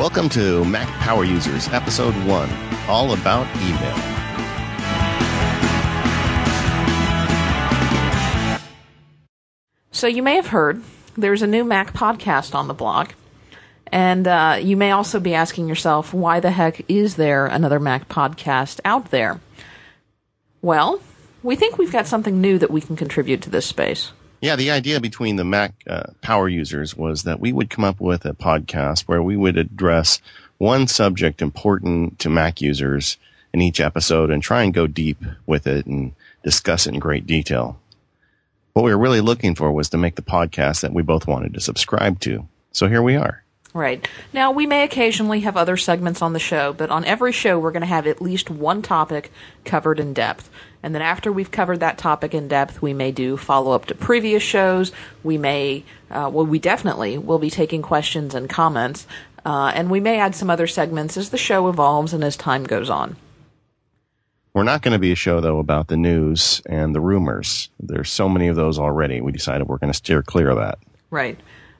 Welcome to Mac Power Users, Episode 1, all about email. So, you may have heard there's a new Mac podcast on the blog. And uh, you may also be asking yourself, why the heck is there another Mac podcast out there? Well, we think we've got something new that we can contribute to this space. Yeah, the idea between the Mac uh, power users was that we would come up with a podcast where we would address one subject important to Mac users in each episode and try and go deep with it and discuss it in great detail. What we were really looking for was to make the podcast that we both wanted to subscribe to. So here we are. Right. Now, we may occasionally have other segments on the show, but on every show, we're going to have at least one topic covered in depth. And then after we've covered that topic in depth, we may do follow up to previous shows. We may, uh, well, we definitely will be taking questions and comments. Uh, and we may add some other segments as the show evolves and as time goes on. We're not going to be a show, though, about the news and the rumors. There's so many of those already. We decided we're going to steer clear of that. Right.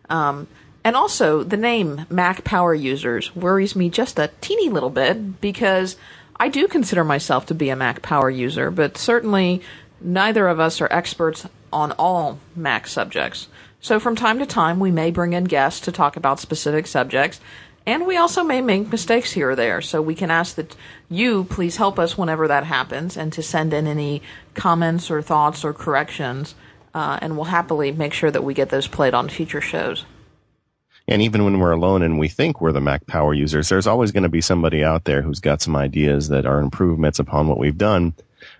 Um, and also, the name Mac Power Users worries me just a teeny little bit because I do consider myself to be a Mac Power user, but certainly neither of us are experts on all Mac subjects. So from time to time, we may bring in guests to talk about specific subjects, and we also may make mistakes here or there. So we can ask that you please help us whenever that happens and to send in any comments or thoughts or corrections, uh, and we'll happily make sure that we get those played on future shows. And even when we're alone and we think we're the Mac power users, there's always going to be somebody out there who's got some ideas that are improvements upon what we've done.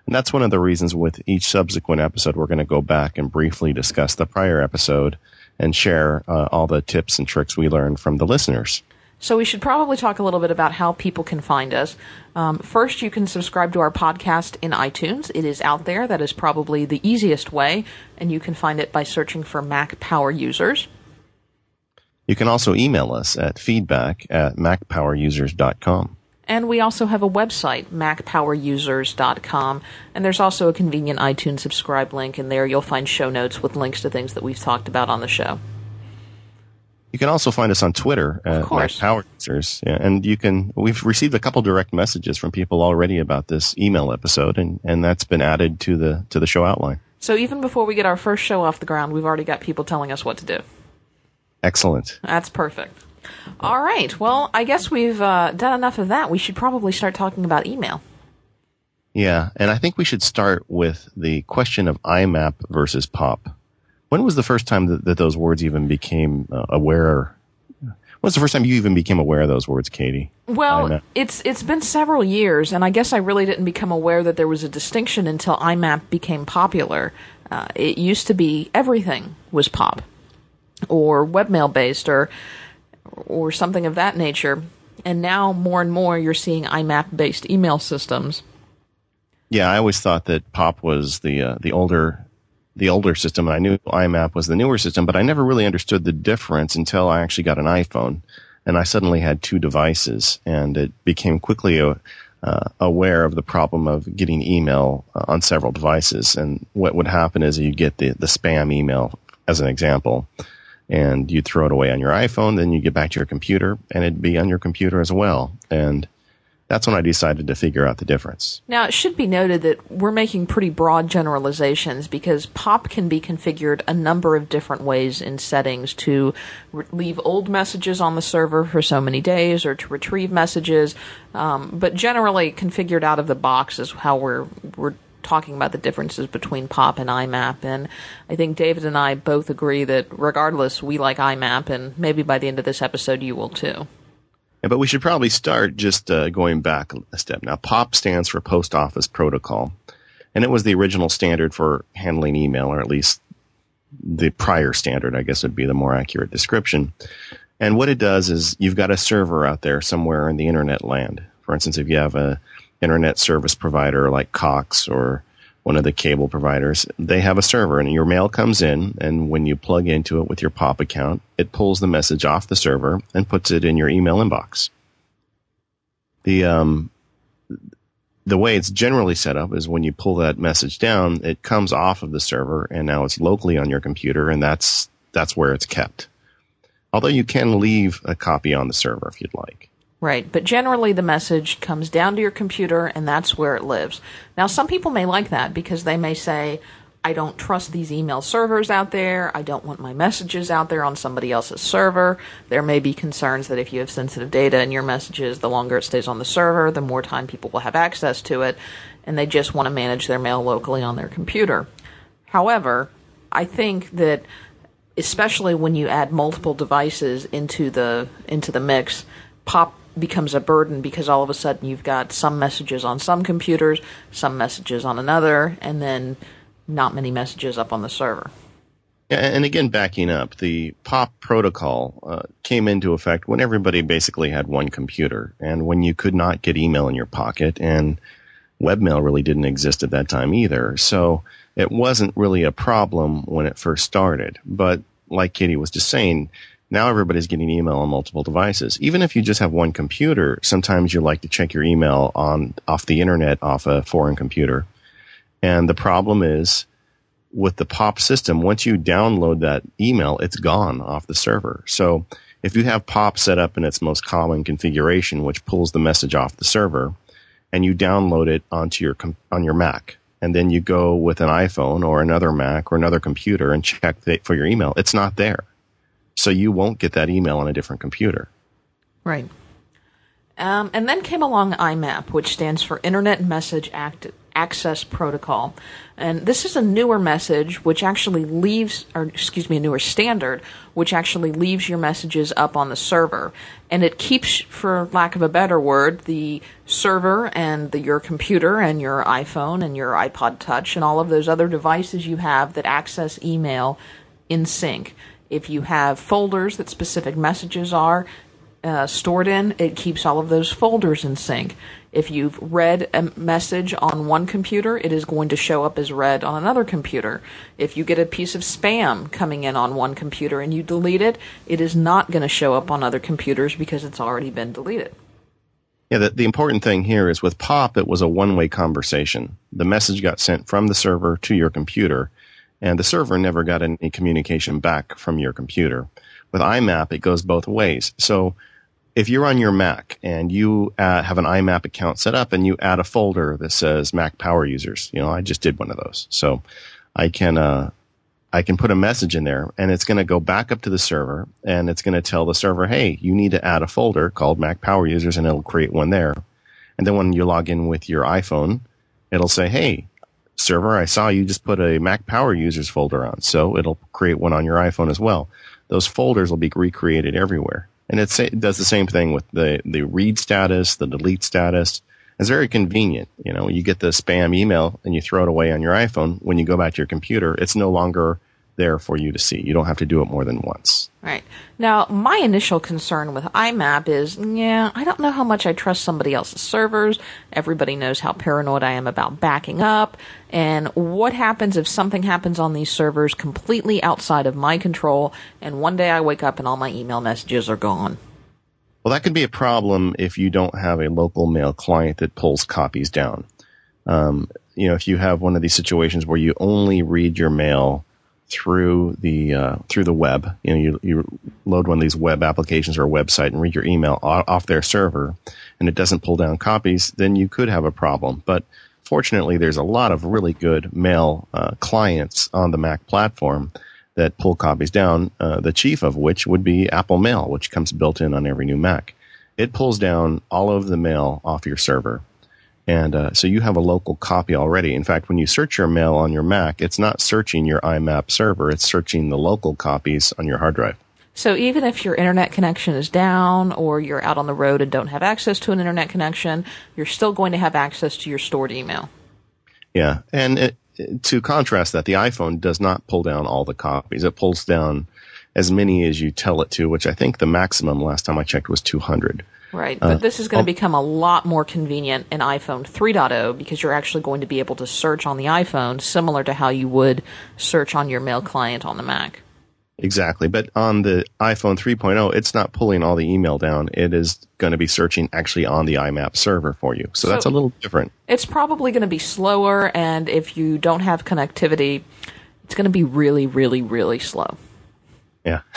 And that's one of the reasons with each subsequent episode, we're going to go back and briefly discuss the prior episode and share uh, all the tips and tricks we learned from the listeners. So we should probably talk a little bit about how people can find us. Um, first, you can subscribe to our podcast in iTunes. It is out there. That is probably the easiest way, and you can find it by searching for Mac Power Users. You can also email us at feedback at macpowerusers.com. And we also have a website, macpowerusers.com. And there's also a convenient iTunes subscribe link, and there you'll find show notes with links to things that we've talked about on the show. You can also find us on Twitter at MacPowerUsers. Yeah, and you can. We've received a couple direct messages from people already about this email episode, and, and that's been added to the to the show outline. So even before we get our first show off the ground, we've already got people telling us what to do. Excellent. That's perfect. All right. Well, I guess we've uh, done enough of that. We should probably start talking about email. Yeah, and I think we should start with the question of IMAP versus POP. When was the first time that, that those words even became uh, aware? When was the first time you even became aware of those words, Katie? Well, IMAP? it's it's been several years, and I guess I really didn't become aware that there was a distinction until IMAP became popular. Uh, it used to be everything was POP or webmail based or or something of that nature. And now more and more you're seeing IMAP based email systems. Yeah, I always thought that POP was the uh, the older the older system, I knew IMAP was the newer system, but I never really understood the difference until I actually got an iPhone, and I suddenly had two devices, and it became quickly uh, uh, aware of the problem of getting email uh, on several devices. And what would happen is you get the the spam email, as an example, and you'd throw it away on your iPhone, then you get back to your computer and it'd be on your computer as well. And that's when I decided to figure out the difference. Now, it should be noted that we're making pretty broad generalizations because POP can be configured a number of different ways in settings to re- leave old messages on the server for so many days or to retrieve messages. Um, but generally, configured out of the box is how we're we're talking about the differences between POP and IMAP. And I think David and I both agree that regardless, we like IMAP, and maybe by the end of this episode, you will too. Yeah, but we should probably start just uh, going back a step. Now, POP stands for Post Office Protocol, and it was the original standard for handling email, or at least the prior standard, I guess would be the more accurate description. And what it does is you've got a server out there somewhere in the internet land. For instance, if you have a internet service provider like Cox or one of the cable providers, they have a server and your mail comes in and when you plug into it with your POP account, it pulls the message off the server and puts it in your email inbox. The, um, the way it's generally set up is when you pull that message down, it comes off of the server and now it's locally on your computer and that's, that's where it's kept. Although you can leave a copy on the server if you'd like. Right, but generally the message comes down to your computer and that's where it lives. Now, some people may like that because they may say, I don't trust these email servers out there. I don't want my messages out there on somebody else's server. There may be concerns that if you have sensitive data in your messages, the longer it stays on the server, the more time people will have access to it, and they just want to manage their mail locally on their computer. However, I think that especially when you add multiple devices into the into the mix, pop becomes a burden because all of a sudden you've got some messages on some computers, some messages on another, and then not many messages up on the server. Yeah, and again, backing up, the POP protocol uh, came into effect when everybody basically had one computer, and when you could not get email in your pocket, and webmail really didn't exist at that time either. So it wasn't really a problem when it first started. But like Katie was just saying, now everybody's getting email on multiple devices. Even if you just have one computer, sometimes you like to check your email on off the internet off a foreign computer. And the problem is with the POP system, once you download that email, it's gone off the server. So if you have POP set up in its most common configuration, which pulls the message off the server, and you download it onto your on your Mac, and then you go with an iPhone or another Mac or another computer and check for your email, it's not there so you won't get that email on a different computer. Right. Um, and then came along IMAP, which stands for Internet Message Act- Access Protocol. And this is a newer message which actually leaves, or excuse me, a newer standard, which actually leaves your messages up on the server. And it keeps, for lack of a better word, the server and the, your computer and your iPhone and your iPod Touch and all of those other devices you have that access email in sync. If you have folders that specific messages are uh, stored in, it keeps all of those folders in sync. If you've read a message on one computer, it is going to show up as read on another computer. If you get a piece of spam coming in on one computer and you delete it, it is not going to show up on other computers because it's already been deleted. Yeah, the, the important thing here is with POP, it was a one way conversation. The message got sent from the server to your computer, and the server never got any communication back from your computer. With IMAP, it goes both ways. So if you're on your Mac and you uh, have an IMAP account set up and you add a folder that says Mac power users, you know, I just did one of those. So I can, uh, I can put a message in there and it's going to go back up to the server and it's going to tell the server, Hey, you need to add a folder called Mac power users and it'll create one there. And then when you log in with your iPhone, it'll say, Hey, server, I saw you just put a Mac Power Users folder on, so it'll create one on your iPhone as well. Those folders will be recreated everywhere. And it does the same thing with the, the read status, the delete status. It's very convenient. You know, you get the spam email and you throw it away on your iPhone. When you go back to your computer, it's no longer there for you to see. You don't have to do it more than once. Right. Now, my initial concern with IMAP is, yeah, I don't know how much I trust somebody else's servers. Everybody knows how paranoid I am about backing up. And what happens if something happens on these servers completely outside of my control and one day I wake up and all my email messages are gone? Well, that could be a problem if you don't have a local mail client that pulls copies down. Um, you know, if you have one of these situations where you only read your mail through the uh, through the web. You know, you, you load one of these web applications or a website and read your email off their server, and it doesn't pull down copies. Then you could have a problem. But fortunately, there's a lot of really good mail uh, clients on the Mac platform that pull copies down. Uh, the chief of which would be Apple Mail, which comes built in on every new Mac. It pulls down all of the mail off your server and uh, so you have a local copy already. In fact, when you search your mail on your Mac, it's not searching your IMAP server, it's searching the local copies on your hard drive. So even if your internet connection is down or you're out on the road and don't have access to an internet connection, you're still going to have access to your stored email. Yeah. And it, to contrast that, the iPhone does not pull down all the copies. It pulls down as many as you tell it to, which I think the maximum last time I checked was 200. Right, but uh, this is going to become a lot more convenient in iPhone 3.0 because you're actually going to be able to search on the iPhone similar to how you would search on your mail client on the Mac. Exactly, but on the iPhone 3.0, it's not pulling all the email down. It is going to be searching actually on the IMAP server for you. So, so that's a little different. It's probably going to be slower, and if you don't have connectivity, it's going to be really, really, really slow. Yeah.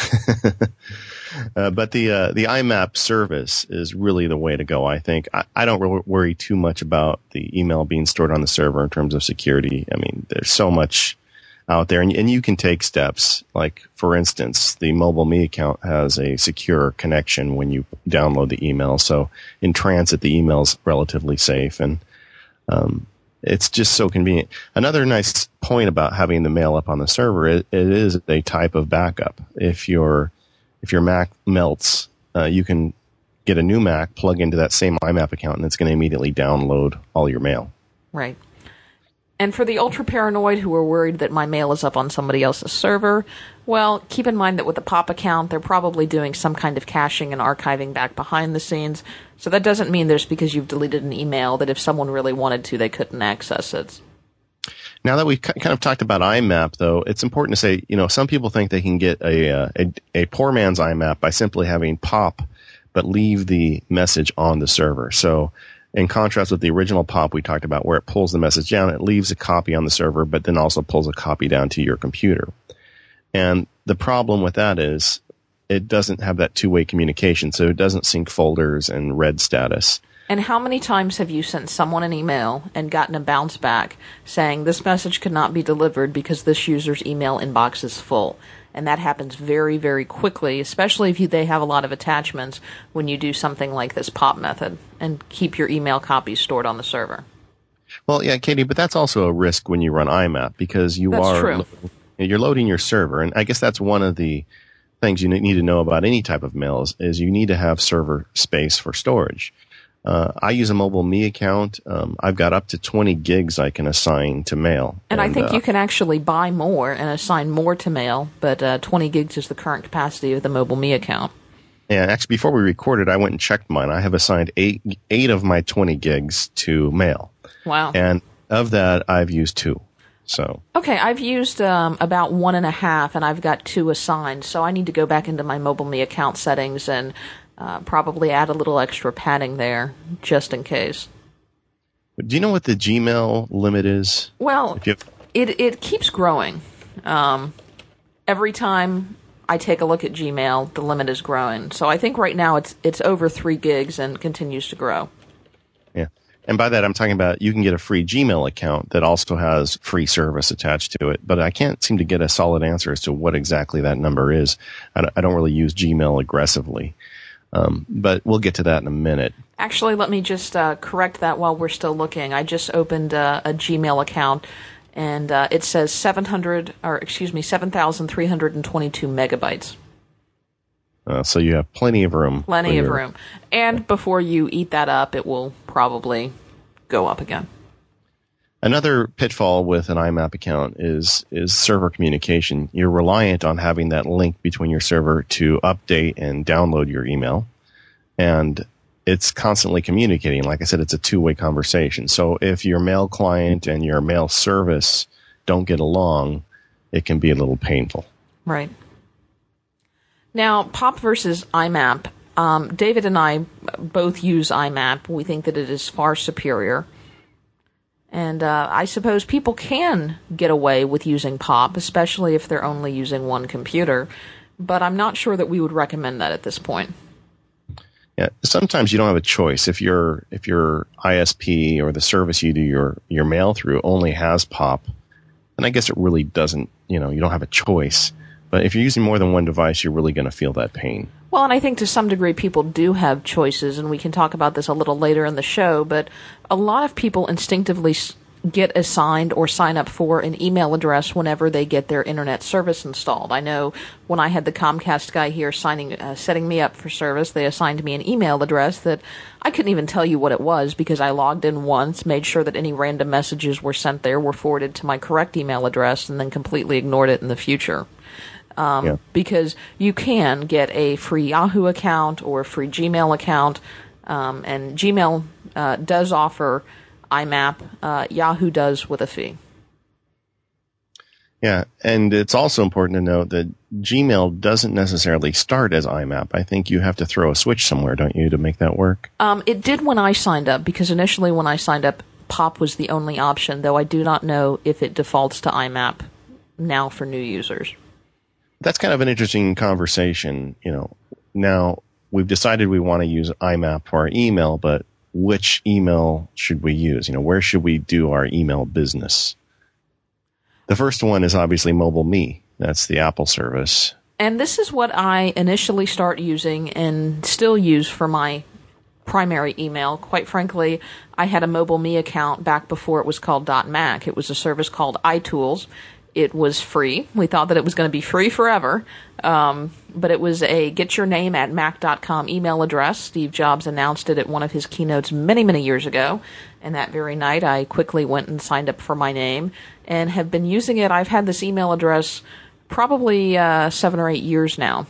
uh, but the uh, the IMAP service is really the way to go. I think I, I don't really worry too much about the email being stored on the server in terms of security. I mean, there's so much out there, and, and you can take steps. Like for instance, the MobileMe account has a secure connection when you download the email. So in transit, the email's relatively safe, and um, it's just so convenient. Another nice point about having the mail up on the server, it, it is a type of backup. If your if your Mac melts, uh, you can get a new Mac, plug into that same IMAP account, and it's going to immediately download all your mail. Right. And for the ultra paranoid who are worried that my mail is up on somebody else's server, well, keep in mind that with the POP account, they're probably doing some kind of caching and archiving back behind the scenes. So that doesn't mean there's because you've deleted an email that if someone really wanted to, they couldn't access it. Now that we've kind of talked about IMAP, though, it's important to say, you know, some people think they can get a, uh, a, a poor man's IMAP by simply having POP, but leave the message on the server. So in contrast with the original pop we talked about where it pulls the message down, it leaves a copy on the server, but then also pulls a copy down to your computer. And the problem with that is it doesn't have that two-way communication, so it doesn't sync folders and read status. And how many times have you sent someone an email and gotten a bounce back saying this message could not be delivered because this user's email inbox is full? and that happens very, very quickly, especially if you, they have a lot of attachments when you do something like this pop method and keep your email copies stored on the server. Well, yeah, Katie, but that's also a risk when you run IMAP because you that's are true. you're loading your server, and I guess that's one of the things you need to know about any type of mail is, is you need to have server space for storage. Uh, I use a mobile me account. Um, I've got up to 20 gigs I can assign to mail. And, and I think uh, you can actually buy more and assign more to mail, but uh, 20 gigs is the current capacity of the mobile me account. Yeah, actually, before we recorded, I went and checked mine. I have assigned eight eight of my 20 gigs to mail. Wow. And of that, I've used two. So okay, I've used um, about one and a half, and I've got two assigned. So I need to go back into my mobile me account settings and uh, probably add a little extra padding there just in case. Do you know what the Gmail limit is? Well, it it keeps growing. Um, every time I take a look at Gmail, the limit is growing. So I think right now it's it's over three gigs and continues to grow. Yeah, and by that I'm talking about you can get a free Gmail account that also has free service attached to it. But I can't seem to get a solid answer as to what exactly that number is. I don't really use Gmail aggressively. Um, but we'll get to that in a minute. Actually, let me just uh, correct that while we're still looking. I just opened uh, a Gmail account, and uh, it says 700, or excuse me, 7,322 megabytes. Uh, so you have plenty of room. Plenty of room. And before you eat that up, it will probably go up again. Another pitfall with an IMAP account is is server communication. You're reliant on having that link between your server to update and download your email, and it's constantly communicating. Like I said, it's a two way conversation. So if your mail client and your mail service don't get along, it can be a little painful. Right. Now, POP versus IMAP. Um, David and I both use IMAP. We think that it is far superior. And uh, I suppose people can get away with using POP, especially if they're only using one computer. But I'm not sure that we would recommend that at this point. Yeah, sometimes you don't have a choice. If your if your ISP or the service you do your your mail through only has POP, then I guess it really doesn't. You know, you don't have a choice. But if you're using more than one device, you're really going to feel that pain. Well, and I think to some degree people do have choices, and we can talk about this a little later in the show, but a lot of people instinctively get assigned or sign up for an email address whenever they get their internet service installed. I know when I had the Comcast guy here signing, uh, setting me up for service, they assigned me an email address that I couldn't even tell you what it was because I logged in once, made sure that any random messages were sent there were forwarded to my correct email address, and then completely ignored it in the future. Um, yeah. Because you can get a free Yahoo account or a free Gmail account, um, and Gmail uh, does offer IMAP. Uh, Yahoo does with a fee. Yeah, and it's also important to note that Gmail doesn't necessarily start as IMAP. I think you have to throw a switch somewhere, don't you, to make that work? Um, it did when I signed up because initially when I signed up, POP was the only option, though I do not know if it defaults to IMAP now for new users that's kind of an interesting conversation. You know, now we've decided we want to use IMAP for our email, but which email should we use? You know, where should we do our email business? The first one is obviously Mobile Me. That's the Apple service. And this is what I initially start using and still use for my primary email. Quite frankly, I had a Mobile Me account back before it was called .Mac. It was a service called iTools. It was free. We thought that it was going to be free forever. Um, but it was a get your name at mac.com email address. Steve Jobs announced it at one of his keynotes many, many years ago. And that very night, I quickly went and signed up for my name and have been using it. I've had this email address probably uh, seven or eight years now.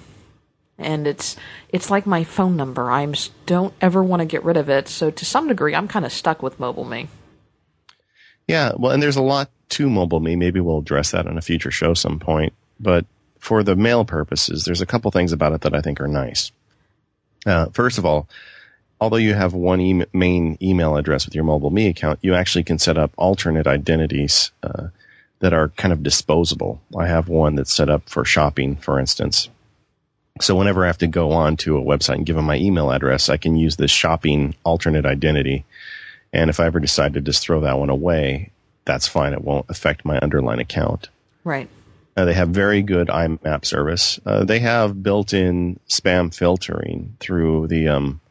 And it's it's like my phone number. I don't ever want to get rid of it. So to some degree, I'm kind of stuck with Mobile Me. Yeah, well, and there's a lot to Mobile Me. Maybe we'll address that on a future show some point. But for the mail purposes, there's a couple things about it that I think are nice. Uh, first of all, although you have one e- main email address with your Mobile Me account, you actually can set up alternate identities uh, that are kind of disposable. I have one that's set up for shopping, for instance. So whenever I have to go on to a website and give them my email address, I can use this shopping alternate identity. And if I ever decide to just throw that one away, that's fine. It won't affect my underlying account. Right. Uh, they have very good IMAP service. Uh, they have built-in spam filtering through the um,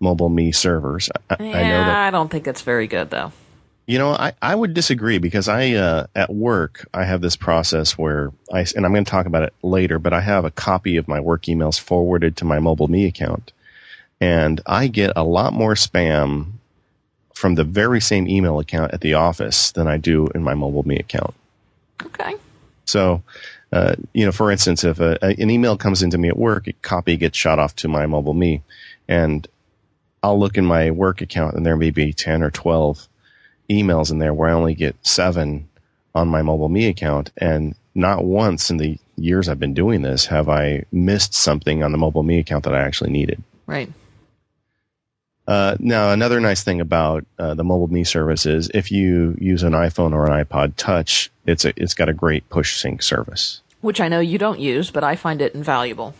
mobile me servers. I, yeah, I, know that, I don't think it's very good though. You know, I, I would disagree because I uh, at work I have this process where I and I'm going to talk about it later, but I have a copy of my work emails forwarded to my mobile me account, and I get a lot more spam from the very same email account at the office than I do in my mobile me account. Okay. So, uh, you know, for instance, if a, an email comes into me at work, a copy gets shot off to my mobile me, and I'll look in my work account, and there may be ten or twelve emails in there where I only get seven on my mobile me account, and not once in the years I've been doing this have I missed something on the mobile me account that I actually needed. Right. Uh, now, another nice thing about uh, the mobile me service is if you use an iPhone or an iPod Touch, it's a, it's got a great push sync service. Which I know you don't use, but I find it invaluable.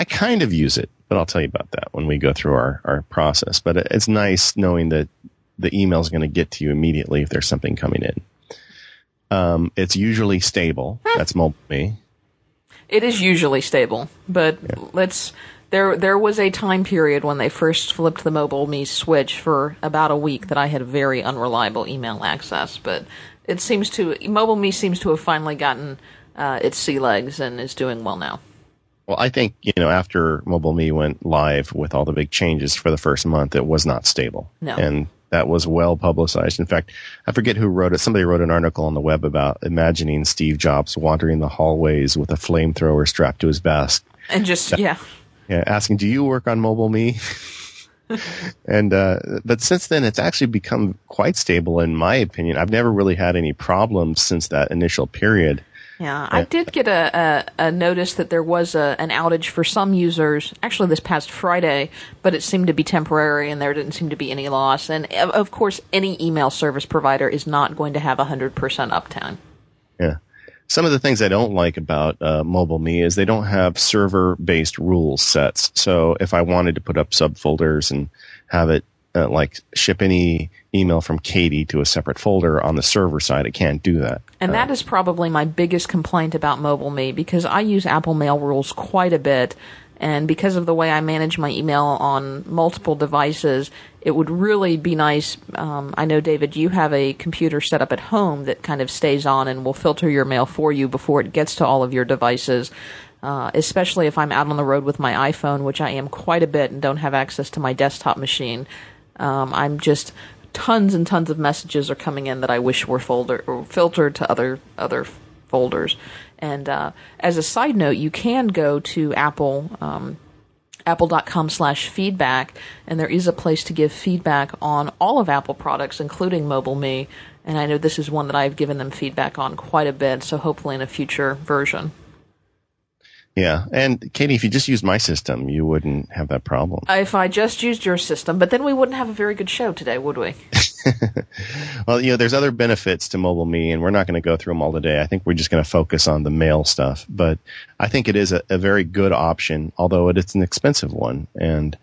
I kind of use it, but I'll tell you about that when we go through our, our process. But it's nice knowing that the email is going to get to you immediately if there's something coming in. Um, it's usually stable. That's mobile me. It is usually stable, but yeah. let's there there was a time period when they first flipped the mobile me switch for about a week that I had very unreliable email access, but it seems to mobile me seems to have finally gotten uh, its sea legs and is doing well now. Well, I think you know after mobile me went live with all the big changes for the first month, it was not stable. No. And that was well publicized. In fact, I forget who wrote it. Somebody wrote an article on the web about imagining Steve Jobs wandering the hallways with a flamethrower strapped to his vest. And just, yeah. Yeah, asking, do you work on mobile me? and uh, but since then it's actually become quite stable in my opinion. I've never really had any problems since that initial period. Yeah i did get a, a, a notice that there was a, an outage for some users actually this past friday but it seemed to be temporary and there didn't seem to be any loss. And of course any email service provider is not going to have 100% uptime. Yeah some of the things I don't like about uh, Mobile Me is they don't have server based rules sets. So if I wanted to put up subfolders and have it uh, like ship any email from Katie to a separate folder on the server side, it can't do that. And that um, is probably my biggest complaint about Mobile Me because I use Apple Mail rules quite a bit. And because of the way I manage my email on multiple devices, it would really be nice. Um, I know, David, you have a computer set up at home that kind of stays on and will filter your mail for you before it gets to all of your devices. Uh, especially if I'm out on the road with my iPhone, which I am quite a bit and don't have access to my desktop machine. Um, I'm just tons and tons of messages are coming in that I wish were folder or filtered to other other folders. And uh, as a side note, you can go to Apple. Um, apple.com slash feedback and there is a place to give feedback on all of apple products including mobile me and i know this is one that i've given them feedback on quite a bit so hopefully in a future version yeah and katie if you just used my system you wouldn't have that problem if i just used your system but then we wouldn't have a very good show today would we well, you know, there's other benefits to Mobile Me, and we're not going to go through them all today. I think we're just going to focus on the mail stuff. But I think it is a, a very good option, although it's an expensive one. And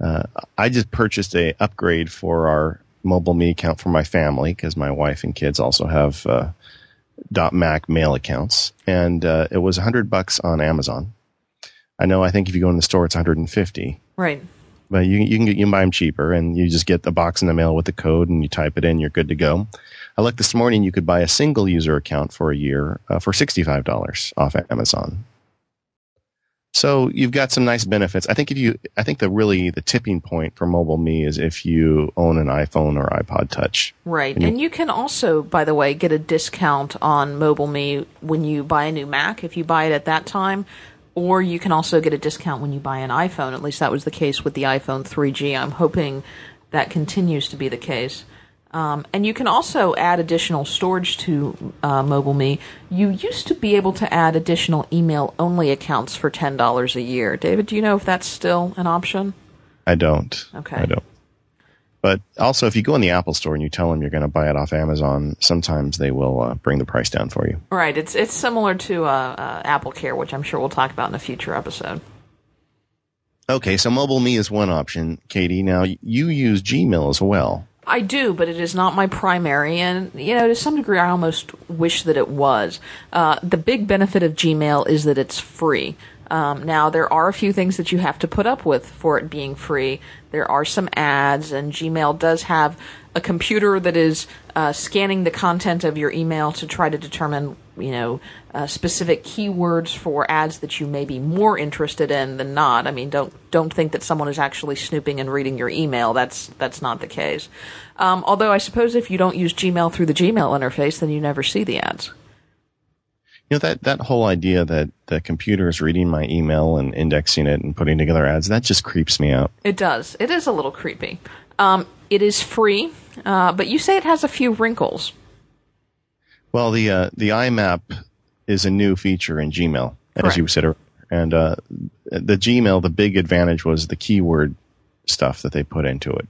uh, I just purchased a upgrade for our Mobile Me account for my family because my wife and kids also have uh, .Mac mail accounts, and uh, it was 100 bucks on Amazon. I know. I think if you go in the store, it's 150. Right. But you you can get, you can buy them cheaper, and you just get the box in the mail with the code, and you type it in, you're good to go. I looked this morning; you could buy a single user account for a year uh, for sixty five dollars off Amazon. So you've got some nice benefits. I think if you, I think the really the tipping point for mobile me is if you own an iPhone or iPod Touch. Right, and you, and you can also, by the way, get a discount on mobile me when you buy a new Mac if you buy it at that time or you can also get a discount when you buy an iPhone. At least that was the case with the iPhone 3G. I'm hoping that continues to be the case. Um, and you can also add additional storage to uh, MobileMe. You used to be able to add additional email only accounts for $10 a year. David, do you know if that's still an option? I don't. Okay. I don't. But also, if you go in the Apple Store and you tell them you're going to buy it off Amazon, sometimes they will uh, bring the price down for you. Right. It's it's similar to uh, uh, Apple Care, which I'm sure we'll talk about in a future episode. Okay, so MobileMe is one option, Katie. Now you use Gmail as well. I do, but it is not my primary, and you know, to some degree, I almost wish that it was. Uh, the big benefit of Gmail is that it's free. Um, now, there are a few things that you have to put up with for it being free. There are some ads, and Gmail does have a computer that is uh, scanning the content of your email to try to determine, you know, uh, specific keywords for ads that you may be more interested in than not. I mean, don't don't think that someone is actually snooping and reading your email. That's that's not the case. Um, although I suppose if you don't use Gmail through the Gmail interface, then you never see the ads. You know that that whole idea that the computer is reading my email and indexing it and putting together ads that just creeps me out. It does. It is a little creepy. Um, it is free, uh, but you say it has a few wrinkles. Well, the uh, the IMAP is a new feature in Gmail, Correct. as you said, and uh, the Gmail the big advantage was the keyword stuff that they put into it.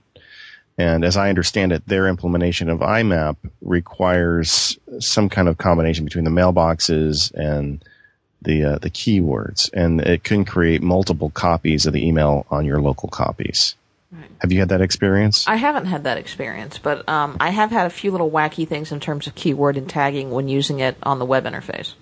And as I understand it, their implementation of IMAP requires some kind of combination between the mailboxes and the uh, the keywords, and it can create multiple copies of the email on your local copies. Right. Have you had that experience? I haven't had that experience, but um, I have had a few little wacky things in terms of keyword and tagging when using it on the web interface.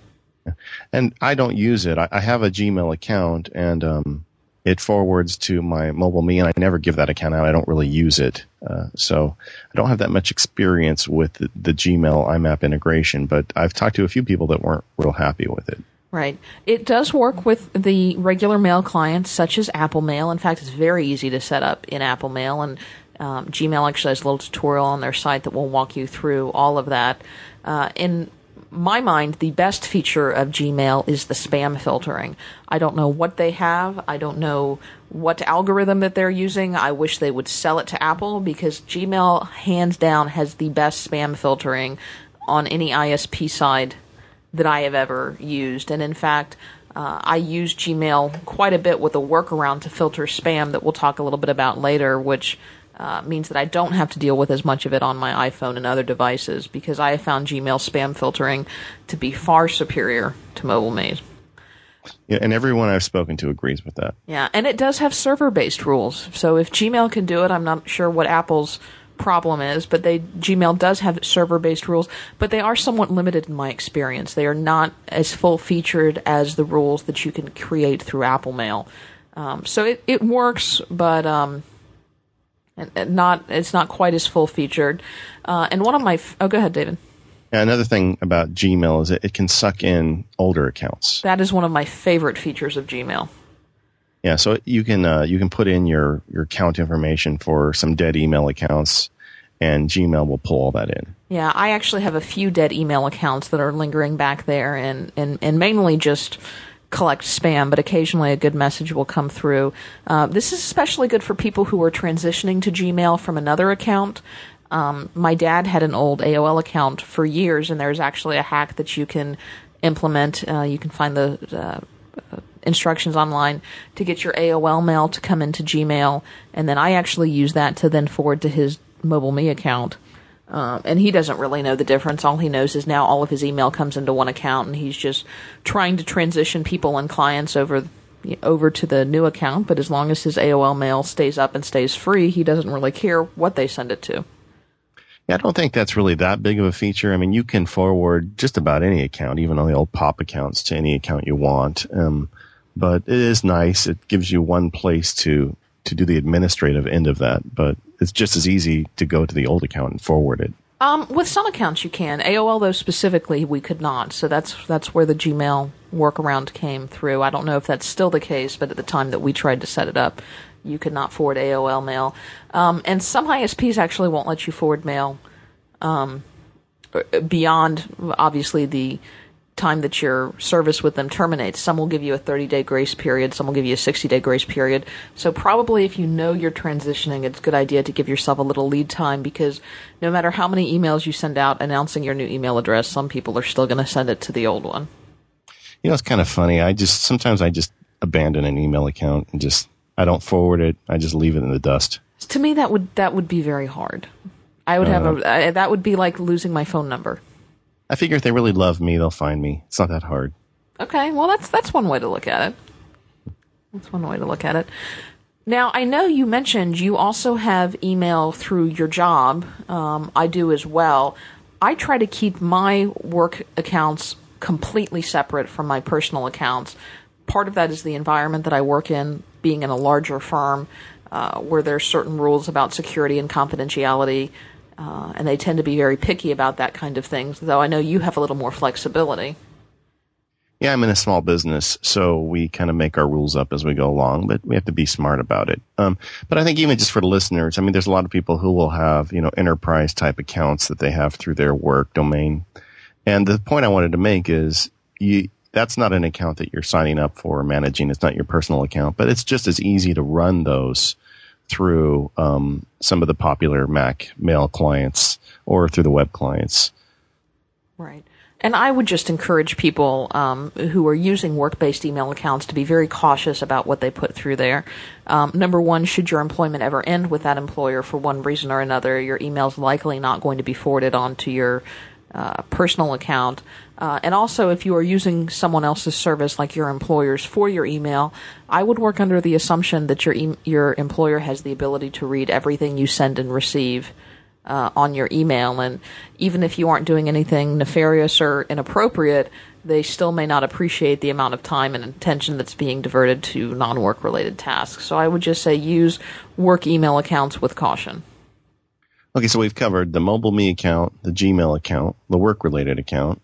And I don't use it. I, I have a Gmail account, and um, it forwards to my mobile me, and I never give that account out. I don't really use it, uh, so I don't have that much experience with the, the, Gmail IMAP integration. But I've talked to a few people that weren't real happy with it. Right. It does work with the regular mail clients, such as Apple Mail. In fact, it's very easy to set up in Apple Mail, and um, Gmail actually has a little tutorial on their site that will walk you through all of that. Uh, in my mind, the best feature of Gmail is the spam filtering. I don't know what they have. I don't know what algorithm that they're using. I wish they would sell it to Apple because Gmail, hands down, has the best spam filtering on any ISP side that I have ever used. And in fact, uh, I use Gmail quite a bit with a workaround to filter spam that we'll talk a little bit about later, which uh, means that I don't have to deal with as much of it on my iPhone and other devices because I have found Gmail spam filtering to be far superior to Mobile Me. Yeah, and everyone I've spoken to agrees with that. Yeah, and it does have server based rules. So if Gmail can do it, I'm not sure what Apple's problem is, but they Gmail does have server based rules, but they are somewhat limited in my experience. They are not as full featured as the rules that you can create through Apple Mail. Um, so it, it works, but um, and not it's not quite as full featured. Uh, and one of my oh, go ahead, David. Yeah, another thing about Gmail is it, it can suck in older accounts. That is one of my favorite features of Gmail. Yeah, so you can uh, you can put in your your account information for some dead email accounts, and Gmail will pull all that in. Yeah, I actually have a few dead email accounts that are lingering back there, and and, and mainly just collect spam, but occasionally a good message will come through. Uh, this is especially good for people who are transitioning to Gmail from another account. Um, my dad had an old AOL account for years, and there's actually a hack that you can implement. Uh, you can find the uh, instructions online to get your AOL mail to come into Gmail, and then I actually use that to then forward to his Mobile Me account. Um, and he doesn't really know the difference. All he knows is now all of his email comes into one account, and he's just trying to transition people and clients over over to the new account. But as long as his AOL mail stays up and stays free, he doesn't really care what they send it to. Yeah, I don't think that's really that big of a feature. I mean, you can forward just about any account, even on the old pop accounts, to any account you want. Um, but it is nice. It gives you one place to to do the administrative end of that. But it's just as easy to go to the old account and forward it. Um, with some accounts you can. AOL though specifically we could not. So that's that's where the Gmail workaround came through. I don't know if that's still the case, but at the time that we tried to set it up, you could not forward AOL mail. Um, and some ISPs actually won't let you forward mail um, beyond obviously the time that your service with them terminates. Some will give you a 30 day grace period, some will give you a 60 day grace period. So, probably if you know you're transitioning, it's a good idea to give yourself a little lead time because no matter how many emails you send out announcing your new email address, some people are still going to send it to the old one. You know, it's kind of funny. I just sometimes I just abandon an email account and just I don't forward it. I just leave it in the dust. To me, that would that would be very hard. I would uh, have a uh, that would be like losing my phone number. I figure if they really love me, they'll find me. It's not that hard. Okay, well that's that's one way to look at it. That's one way to look at it. Now I know you mentioned you also have email through your job. Um, I do as well. I try to keep my work accounts completely separate from my personal accounts. Part of that is the environment that I work in, being in a larger firm uh, where there's certain rules about security and confidentiality. Uh, and they tend to be very picky about that kind of thing, though I know you have a little more flexibility. Yeah, I'm in a small business, so we kind of make our rules up as we go along, but we have to be smart about it. Um, but I think even just for the listeners, I mean, there's a lot of people who will have, you know, enterprise type accounts that they have through their work domain. And the point I wanted to make is you, that's not an account that you're signing up for or managing. It's not your personal account, but it's just as easy to run those through um, some of the popular Mac mail clients or through the web clients. Right. And I would just encourage people um, who are using work-based email accounts to be very cautious about what they put through there. Um, number one, should your employment ever end with that employer for one reason or another, your email is likely not going to be forwarded on to your uh, personal account. Uh, and also, if you are using someone else's service, like your employer's, for your email, I would work under the assumption that your e- your employer has the ability to read everything you send and receive uh, on your email. And even if you aren't doing anything nefarious or inappropriate, they still may not appreciate the amount of time and attention that's being diverted to non-work related tasks. So I would just say use work email accounts with caution. Okay, so we've covered the mobile me account, the Gmail account, the work related account,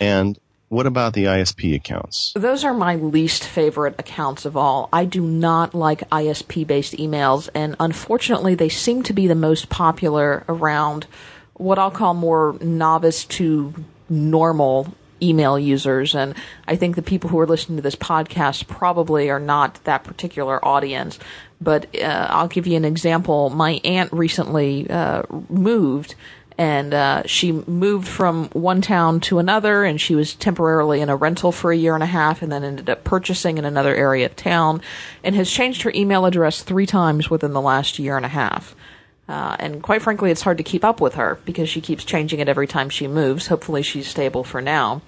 and what about the ISP accounts? Those are my least favorite accounts of all. I do not like ISP based emails, and unfortunately, they seem to be the most popular around what I'll call more novice to normal email users. And I think the people who are listening to this podcast probably are not that particular audience. But uh, I'll give you an example. My aunt recently uh, moved and uh, she moved from one town to another and she was temporarily in a rental for a year and a half and then ended up purchasing in another area of town and has changed her email address three times within the last year and a half uh, and quite frankly it's hard to keep up with her because she keeps changing it every time she moves hopefully she's stable for now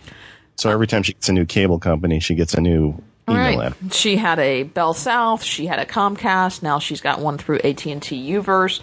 so every time she gets a new cable company she gets a new email right. She had a Bell South, she had a Comcast, now she's got one through AT&T Uverse.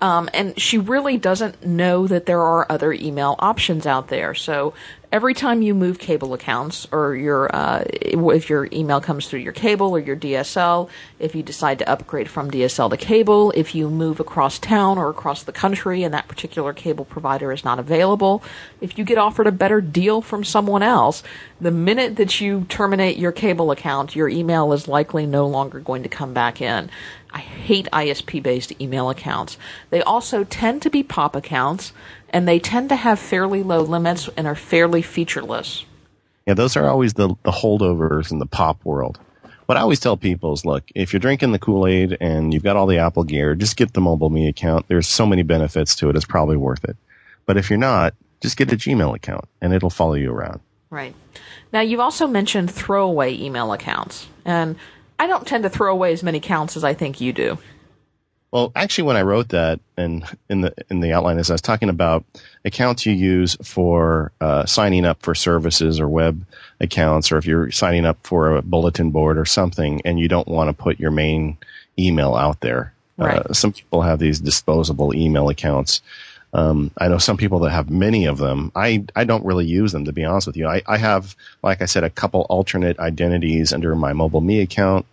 Um, and she really doesn't know that there are other email options out there. So every time you move cable accounts or your uh, if your email comes through your cable or your DSL, if you decide to upgrade from DSL to cable, if you move across town or across the country and that particular cable provider is not available, if you get offered a better deal from someone else, the minute that you terminate your cable account, your email is likely no longer going to come back in. I hate ISP based email accounts. They also tend to be pop accounts and they tend to have fairly low limits and are fairly featureless. Yeah, those are always the, the holdovers in the pop world. What I always tell people is look, if you're drinking the Kool Aid and you've got all the Apple gear, just get the mobile me account. There's so many benefits to it, it's probably worth it. But if you're not, just get a Gmail account and it'll follow you around. Right. Now, you've also mentioned throwaway email accounts. And I don't tend to throw away as many counts as I think you do. Well, actually, when I wrote that, and in the in the outline, as I was talking about accounts you use for uh, signing up for services or web accounts, or if you're signing up for a bulletin board or something, and you don't want to put your main email out there. Right. Uh, some people have these disposable email accounts. Um, I know some people that have many of them. I, I don't really use them to be honest with you. I, I have, like I said, a couple alternate identities under my MobileMe account,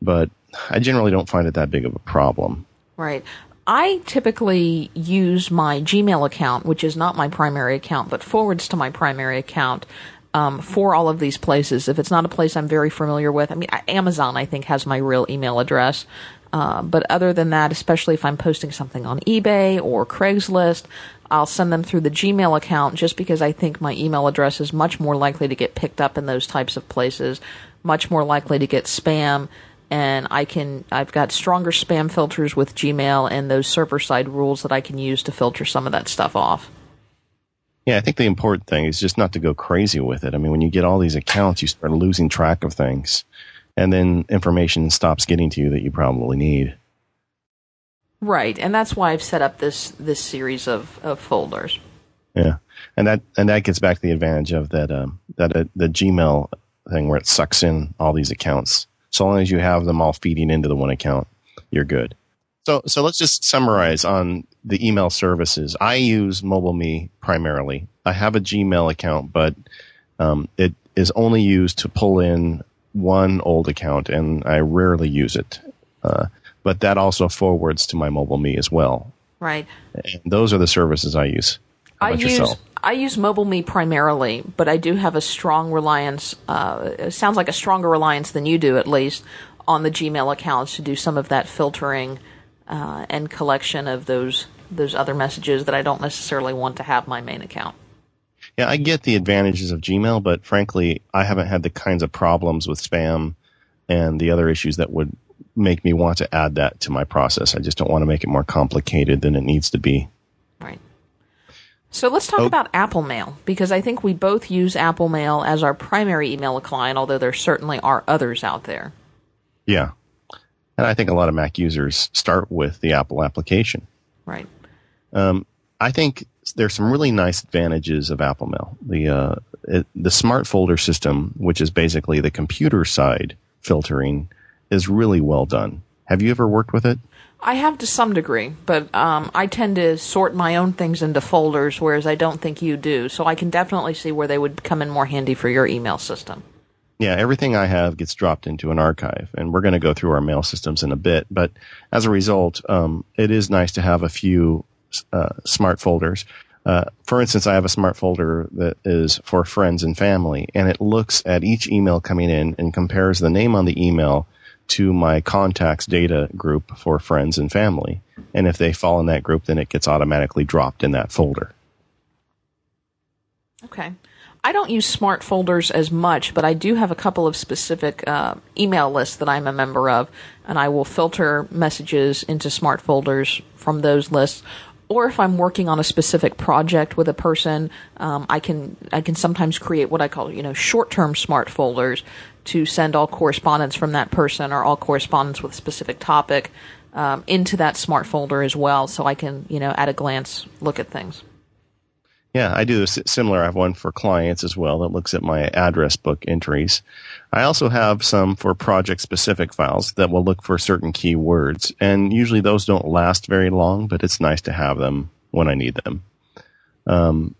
but I generally don't find it that big of a problem. Right. I typically use my Gmail account, which is not my primary account, but forwards to my primary account um, for all of these places. If it's not a place I'm very familiar with, I mean, Amazon, I think, has my real email address. Uh, but other than that, especially if I'm posting something on eBay or Craigslist, I'll send them through the Gmail account just because I think my email address is much more likely to get picked up in those types of places, much more likely to get spam. And I can, I've got stronger spam filters with Gmail and those server side rules that I can use to filter some of that stuff off. Yeah, I think the important thing is just not to go crazy with it. I mean, when you get all these accounts, you start losing track of things and then information stops getting to you that you probably need. Right, and that's why I've set up this this series of, of folders. Yeah, and that and that gets back to the advantage of that um, that uh, the Gmail thing where it sucks in all these accounts. So long as you have them all feeding into the one account, you're good. So so let's just summarize on the email services. I use MobileMe primarily. I have a Gmail account, but um, it is only used to pull in one old account, and I rarely use it. Uh, but that also forwards to my MobileMe as well. Right. And those are the services I use. I use yourself? I use MobileMe primarily, but I do have a strong reliance. Uh, it sounds like a stronger reliance than you do, at least, on the Gmail accounts to do some of that filtering uh, and collection of those those other messages that I don't necessarily want to have my main account. Yeah, I get the advantages of Gmail, but frankly, I haven't had the kinds of problems with spam and the other issues that would make me want to add that to my process. I just don't want to make it more complicated than it needs to be. Right. So let's talk oh. about Apple Mail because I think we both use Apple Mail as our primary email client, although there certainly are others out there. Yeah. And I think a lot of Mac users start with the Apple application. Right. Um, I think there's some really nice advantages of Apple Mail. The uh, it, the smart folder system, which is basically the computer side filtering, is really well done. Have you ever worked with it? I have to some degree, but um, I tend to sort my own things into folders, whereas I don't think you do. So I can definitely see where they would come in more handy for your email system. Yeah, everything I have gets dropped into an archive, and we're going to go through our mail systems in a bit. But as a result, um, it is nice to have a few uh, smart folders. Uh, for instance, I have a smart folder that is for friends and family, and it looks at each email coming in and compares the name on the email to my contacts data group for friends and family. And if they fall in that group, then it gets automatically dropped in that folder. Okay. I don't use smart folders as much, but I do have a couple of specific uh, email lists that I'm a member of, and I will filter messages into smart folders from those lists or if I'm working on a specific project with a person, um, I can I can sometimes create what I call you know short term smart folders to send all correspondence from that person or all correspondence with a specific topic um, into that smart folder as well, so I can you know at a glance look at things. Yeah, I do similar. I have one for clients as well that looks at my address book entries. I also have some for project specific files that will look for certain keywords. And usually those don't last very long, but it's nice to have them when I need them. Um,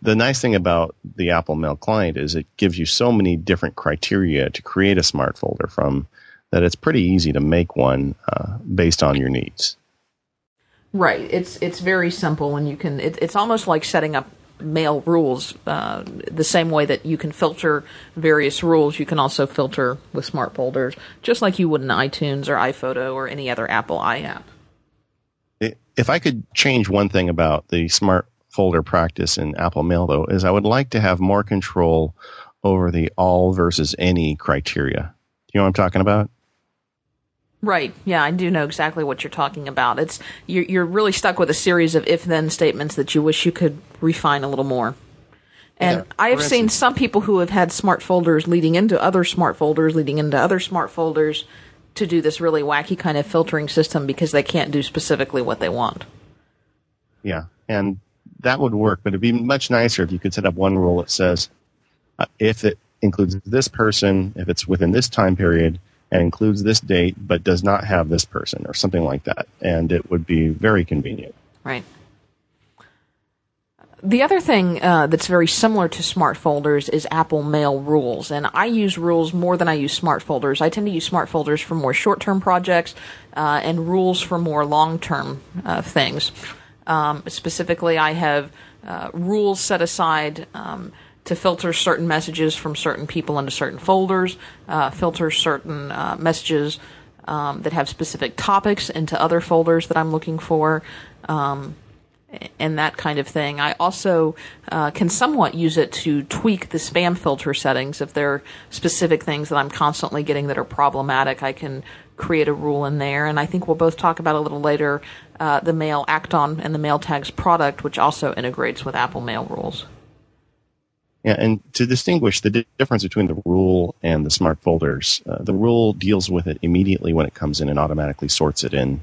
the nice thing about the Apple Mail client is it gives you so many different criteria to create a smart folder from that it's pretty easy to make one uh, based on your needs. Right. It's it's very simple, and you can. It, it's almost like setting up mail rules. Uh, the same way that you can filter various rules, you can also filter with smart folders, just like you would in iTunes or iPhoto or any other Apple iApp. If I could change one thing about the smart folder practice in Apple Mail, though, is I would like to have more control over the all versus any criteria. Do you know what I'm talking about? Right. Yeah, I do know exactly what you're talking about. It's you're, you're really stuck with a series of if-then statements that you wish you could refine a little more. And yeah, I have seen some people who have had smart folders leading into other smart folders, leading into other smart folders, to do this really wacky kind of filtering system because they can't do specifically what they want. Yeah, and that would work, but it'd be much nicer if you could set up one rule that says uh, if it includes this person, if it's within this time period, and includes this date, but does not have this person, or something like that, and it would be very convenient. Right. The other thing uh, that's very similar to smart folders is Apple Mail rules, and I use rules more than I use smart folders. I tend to use smart folders for more short-term projects uh, and rules for more long-term uh, things. Um, specifically, I have uh, rules set aside um, to filter certain messages from certain people into certain folders, uh, filter certain uh, messages um, that have specific topics into other folders that I'm looking for. Um, and that kind of thing. I also uh, can somewhat use it to tweak the spam filter settings. If there are specific things that I'm constantly getting that are problematic, I can create a rule in there. And I think we'll both talk about a little later uh, the Mail Act-On and the Mail Tags product, which also integrates with Apple Mail rules. Yeah, and to distinguish the di- difference between the rule and the smart folders, uh, the rule deals with it immediately when it comes in and automatically sorts it in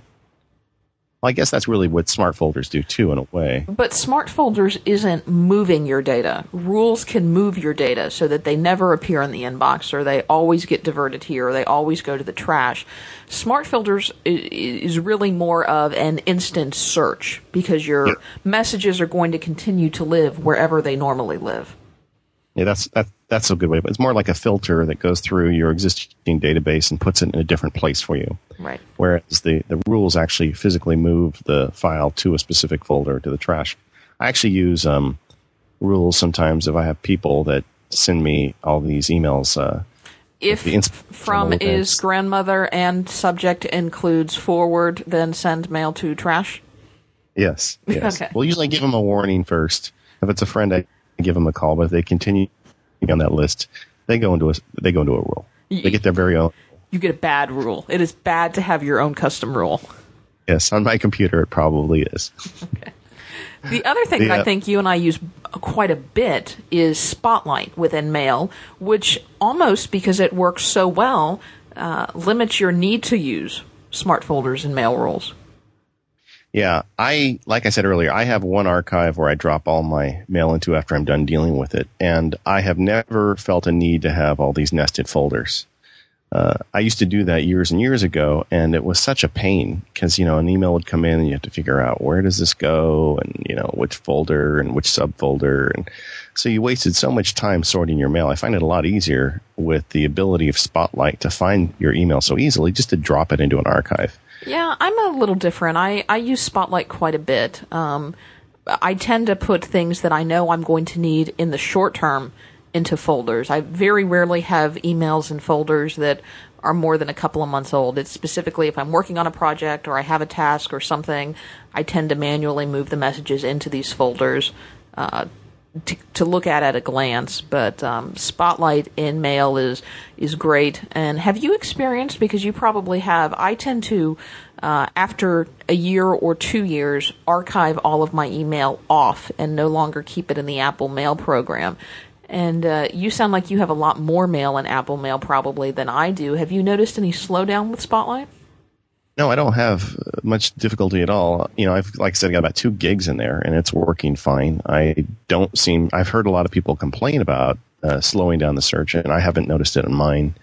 well, I guess that's really what smart folders do too, in a way. But smart folders isn't moving your data. Rules can move your data so that they never appear in the inbox, or they always get diverted here, or they always go to the trash. Smart folders is really more of an instant search because your yeah. messages are going to continue to live wherever they normally live. Yeah, that's that, that's a good way. But it's more like a filter that goes through your existing database and puts it in a different place for you. Right. Whereas the the rules actually physically move the file to a specific folder to the trash. I actually use um, rules sometimes if I have people that send me all these emails. Uh, if from is grandmother and subject includes forward, then send mail to trash. Yes. Yes. okay. We'll usually give them a warning first. If it's a friend, I give them a call. But if they continue on that list, they go into a they go into a rule. They get their very own. You get a bad rule. It is bad to have your own custom rule. Yes, on my computer it probably is. okay. The other thing that I think you and I use quite a bit is Spotlight within Mail, which almost because it works so well uh, limits your need to use smart folders and mail rules. Yeah, I like I said earlier, I have one archive where I drop all my mail into after I'm done dealing with it, and I have never felt a need to have all these nested folders. Uh, I used to do that years and years ago, and it was such a pain because you know an email would come in and you have to figure out where does this go, and you know which folder and which subfolder, and so you wasted so much time sorting your mail. I find it a lot easier with the ability of Spotlight to find your email so easily, just to drop it into an archive. Yeah, I'm a little different. I, I use Spotlight quite a bit. Um, I tend to put things that I know I'm going to need in the short term into folders. I very rarely have emails in folders that are more than a couple of months old. It's specifically if I'm working on a project or I have a task or something, I tend to manually move the messages into these folders uh, to, to, look at at a glance. But um, Spotlight in Mail is is great. And have you experienced? Because you probably have. I tend to, uh, after a year or two years, archive all of my email off and no longer keep it in the Apple Mail program. And uh, you sound like you have a lot more mail in Apple Mail probably than I do. Have you noticed any slowdown with Spotlight? No, I don't have much difficulty at all. You know, I've like I said, got about two gigs in there, and it's working fine. I don't seem. I've heard a lot of people complain about uh, slowing down the search, and I haven't noticed it in mine.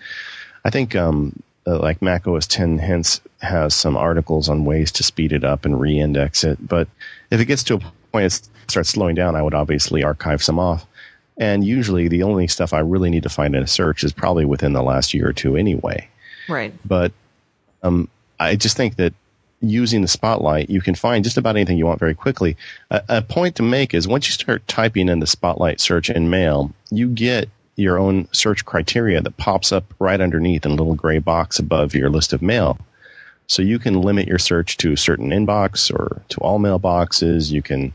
I think um, uh, like Mac OS 10 Hints has some articles on ways to speed it up and re-index it, but if it gets to a point it starts slowing down, I would obviously archive some off. And usually, the only stuff I really need to find in a search is probably within the last year or two, anyway. Right. But um, I just think that using the spotlight, you can find just about anything you want very quickly. A, a, point to make is once you start typing in the spotlight search in mail, you get your own search criteria that pops up right underneath in a little gray box above your list of mail. So you can limit your search to a certain inbox or to all mailboxes. You can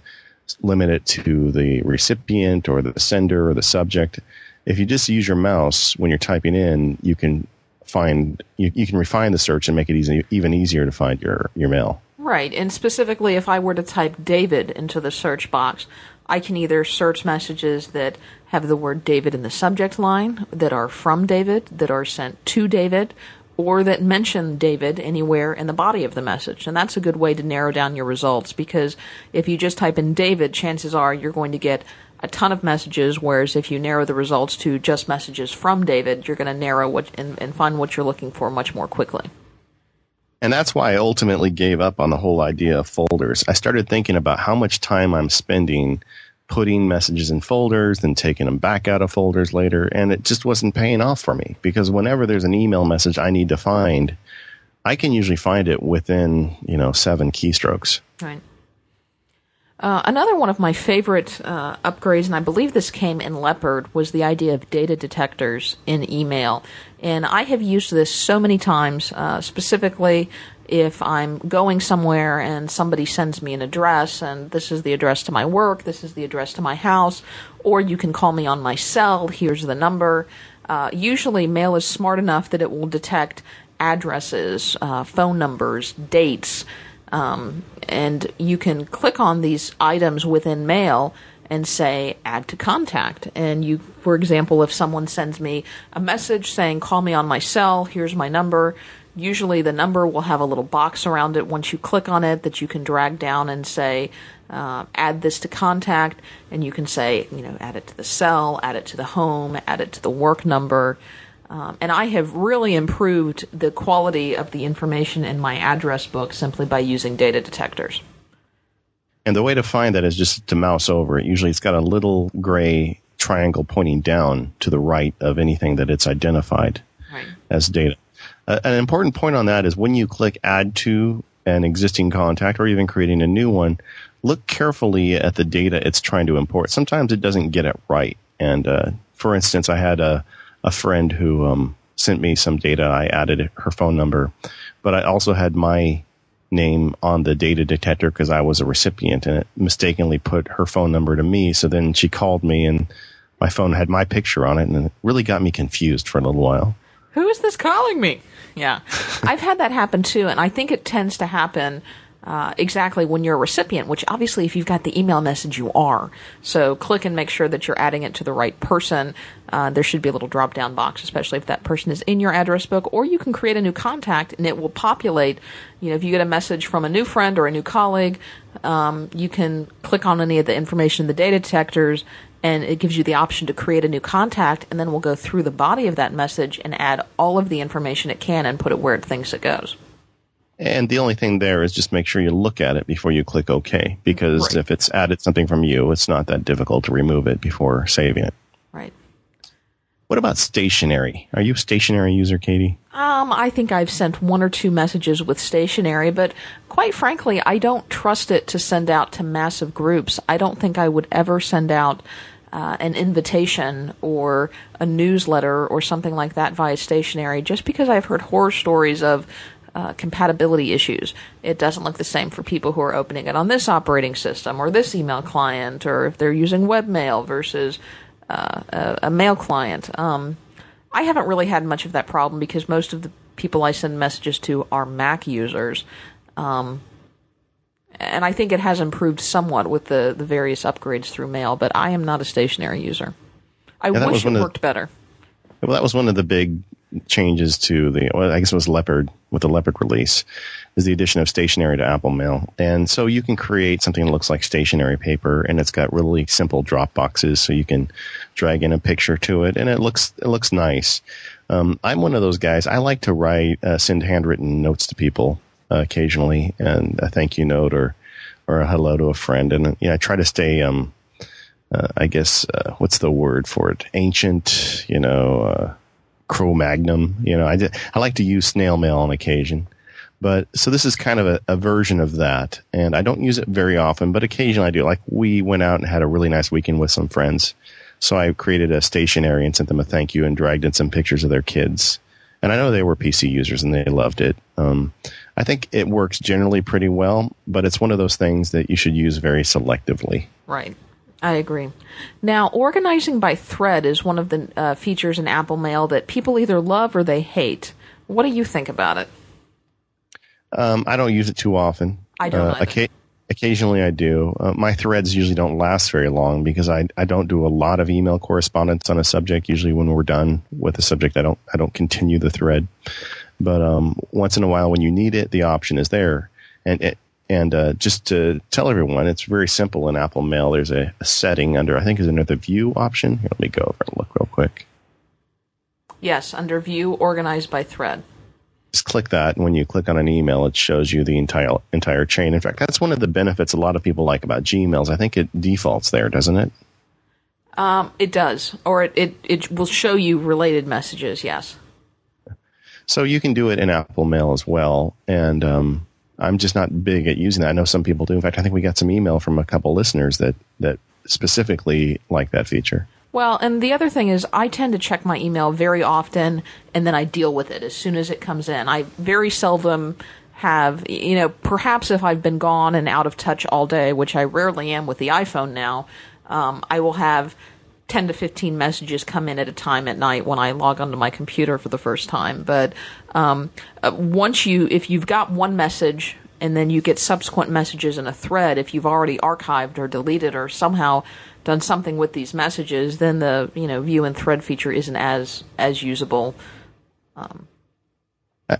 limit it to the recipient or the sender or the subject. If you just use your mouse when you're typing in, you can find you, you can refine the search and make it easy, even easier to find your your mail. Right, and specifically, if I were to type David into the search box, I can either search messages that have the word David in the subject line, that are from David, that are sent to David, or that mention David anywhere in the body of the message. And that's a good way to narrow down your results because if you just type in David, chances are you're going to get a ton of messages, whereas if you narrow the results to just messages from David, you're going to narrow what and, and find what you're looking for much more quickly. And that's why I ultimately gave up on the whole idea of folders. I started thinking about how much time I'm spending putting messages in folders and taking them back out of folders later. And it just wasn't paying off for me because whenever there's an email message I need to find, I can usually find it within, you know, seven keystrokes. Right. Uh, another one of my favorite uh, upgrades, and I believe this came in Leopard, was the idea of data detectors in email. And I have used this so many times, uh, specifically if I'm going somewhere and somebody sends me an address, and this is the address to my work, this is the address to my house, or you can call me on my cell, here's the number. Uh, usually, mail is smart enough that it will detect addresses, uh, phone numbers, dates. Um, and you can click on these items within Mail and say add to contact. And you, for example, if someone sends me a message saying call me on my cell, here's my number. Usually the number will have a little box around it once you click on it that you can drag down and say uh, add this to contact. And you can say, you know, add it to the cell, add it to the home, add it to the work number. Um, and I have really improved the quality of the information in my address book simply by using data detectors. And the way to find that is just to mouse over it. Usually it's got a little gray triangle pointing down to the right of anything that it's identified right. as data. Uh, an important point on that is when you click add to an existing contact or even creating a new one, look carefully at the data it's trying to import. Sometimes it doesn't get it right. And uh, for instance, I had a a friend who um, sent me some data. I added her phone number, but I also had my name on the data detector because I was a recipient and it mistakenly put her phone number to me. So then she called me and my phone had my picture on it and it really got me confused for a little while. Who is this calling me? Yeah. I've had that happen too. And I think it tends to happen uh, exactly when you're a recipient, which obviously if you've got the email message, you are. So click and make sure that you're adding it to the right person. Uh, there should be a little drop down box, especially if that person is in your address book, or you can create a new contact and it will populate. You know, if you get a message from a new friend or a new colleague, um, you can click on any of the information in the data detectors and it gives you the option to create a new contact and then we'll go through the body of that message and add all of the information it can and put it where it thinks it goes. And the only thing there is just make sure you look at it before you click OK, because right. if it's added something from you, it's not that difficult to remove it before saving it. Right. What about stationery? Are you a stationery user, Katie? Um, I think I've sent one or two messages with stationery, but quite frankly, I don't trust it to send out to massive groups. I don't think I would ever send out uh, an invitation or a newsletter or something like that via stationery just because I've heard horror stories of uh, compatibility issues. It doesn't look the same for people who are opening it on this operating system or this email client, or if they're using webmail versus uh, a, a, mail client. Um, I haven't really had much of that problem because most of the people I send messages to are Mac users. Um, and I think it has improved somewhat with the, the various upgrades through mail, but I am not a stationery user. I yeah, wish it worked better. Well, that was one of the big changes to the, well, I guess it was Leopard with the Leopard release is the addition of stationery to Apple Mail. And so you can create something that looks like stationery paper and it's got really simple drop boxes so you can drag in a picture to it and it looks, it looks nice. Um, I'm one of those guys. I like to write, uh, send handwritten notes to people uh, occasionally and a thank you note or, or a hello to a friend. And yeah, I try to stay, um, uh, I guess, uh, what's the word for it? Ancient, you know, Cro-Magnon. You know, I, did, I like to use snail mail on occasion. But so this is kind of a, a, version of that, and I don't use it very often, but occasionally I do. Like we went out and had a really nice weekend with some friends, so I created a stationery and sent them a thank you and dragged in some pictures of their kids. And I know they were PC users and they loved it. Um, I think it works generally pretty well, but it's one of those things that you should use very selectively. Right. I agree. Now, organizing by thread is one of the uh, features in Apple Mail that people either love or they hate. What do you think about it? Um, I don't use it too often. I don't. Uh, oca- occasionally, I do. Uh, my threads usually don't last very long because I I don't do a lot of email correspondence on a subject. Usually, when we're done with a subject, I don't I don't continue the thread. but um, once in a while when you need it, the option is there. And it, and uh, just to tell everyone, it's very simple in Apple Mail. There's a, a setting under, I think, is under the View option. Here, let me go over and look real quick. Yes, under View, organized by thread. Just click that, and when you click on an email, it shows you the entire entire chain. In fact, that's one of the benefits a lot of people like about Gmails. I think it defaults there, doesn't it? Um, it does, or it, it, it will show you related messages. Yes. So you can do it in Apple Mail as well, and um, I'm just not big at using that. I know some people do. In fact, I think we got some email from a couple listeners that that specifically like that feature. Well, and the other thing is, I tend to check my email very often, and then I deal with it as soon as it comes in. I very seldom have, you know, perhaps if I've been gone and out of touch all day, which I rarely am with the iPhone now, um, I will have 10 to 15 messages come in at a time at night when I log onto my computer for the first time. But um, uh, once you, if you've got one message and then you get subsequent messages in a thread, if you've already archived or deleted or somehow done something with these messages, then the you know view and thread feature isn't as as usable. Um,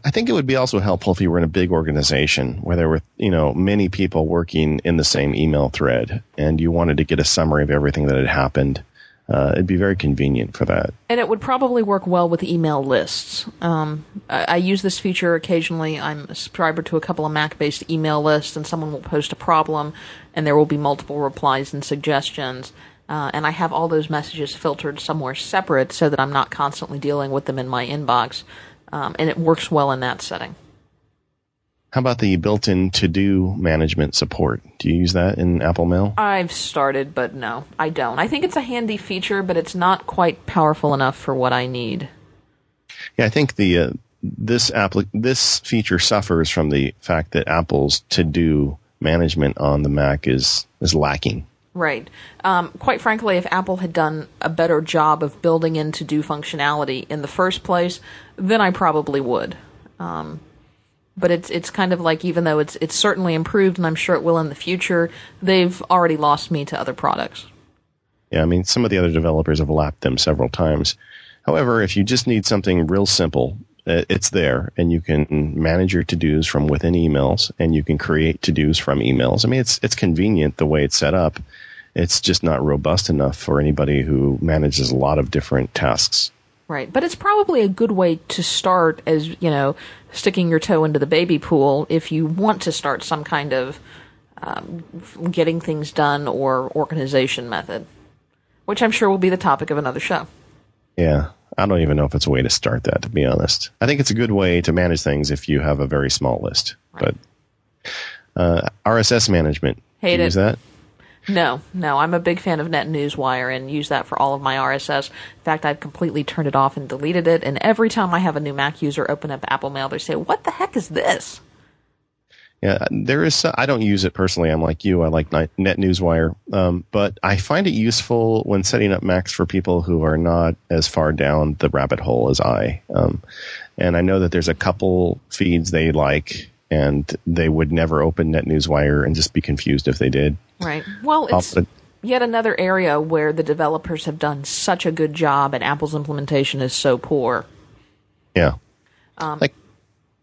I think it would be also helpful if you were in a big organization where there were, you know, many people working in the same email thread and you wanted to get a summary of everything that had happened uh, it'd be very convenient for that. And it would probably work well with email lists. Um, I, I, use this feature occasionally. I'm a subscriber to a couple of Mac based email lists, and someone will post a problem, and there will be multiple replies and suggestions. Uh, and I have all those messages filtered somewhere separate so that I'm not constantly dealing with them in my inbox. Um, and it works well in that setting. How about the built-in to-do management support? Do you use that in Apple Mail? I've started, but no, I don't. I think it's a handy feature, but it's not quite powerful enough for what I need. Yeah, I think the uh, this appli- this feature suffers from the fact that Apple's to-do management on the Mac is is lacking. Right. Um, quite frankly, if Apple had done a better job of building in to-do functionality in the first place, then I probably would. Um, but it's it's kind of like even though it's it's certainly improved and I'm sure it will in the future, they've already lost me to other products. Yeah, I mean some of the other developers have lapped them several times. However, if you just need something real simple, uh, it's there and you can manage your to-dos from within emails and you can create to-dos from emails. I mean it's it's convenient the way it's set up. It's just not robust enough for anybody who manages a lot of different tasks. Right. But it's probably a good way to start as, you know, sticking your toe into the baby pool if you want to start some kind of um, getting things done or organization method, which I'm sure will be the topic of another show. Yeah. I don't even know if it's a way to start that, to be honest. I think it's a good way to manage things if you have a very small list. Right. But uh, RSS management. Hate it. Use that? No, no, I'm a big fan of Net NetNewsWire and use that for all of my RSS. In fact, I've completely turned it off and deleted it. And every time I have a new Mac user open up Apple Mail, they say, "What the heck is this?" Yeah, there is. I don't use it personally. I'm like you. I like Net NetNewsWire, um, but I find it useful when setting up Macs for people who are not as far down the rabbit hole as I. Um, and I know that there's a couple feeds they like and they would never open NetNewsWire and just be confused if they did. Right. Well, it's yet another area where the developers have done such a good job and Apple's implementation is so poor. Yeah. Um, like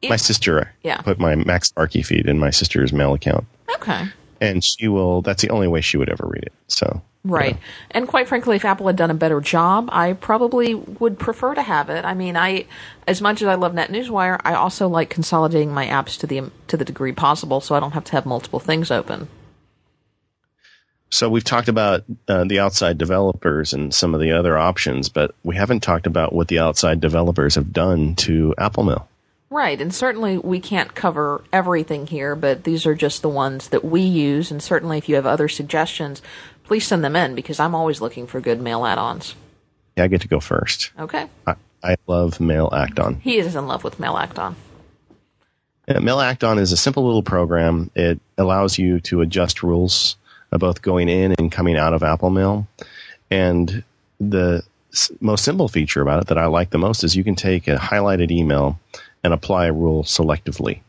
my sister yeah. put my MacSparky feed in my sister's mail account. Okay. And she will, that's the only way she would ever read it. So. Right. And quite frankly, if Apple had done a better job, I probably would prefer to have it. I mean, I, as much as I love NetNewsWire, I also like consolidating my apps to the to the degree possible, so I don't have to have multiple things open. So we've talked about uh, the outside developers and some of the other options, but we haven't talked about what the outside developers have done to Apple Mail. Right, and certainly we can't cover everything here, but these are just the ones that we use. And certainly, if you have other suggestions, please send them in because I'm always looking for good mail add-ons. Yeah, I get to go first. Okay. I, I love Mail Act-On. He is in love with Mail Act-On. Yeah, Mail Act-On is a simple little program. It allows you to adjust rules both going in and coming out of Apple Mail. And the most simple feature about it that I like the most is you can take a highlighted email and apply a rule selectively.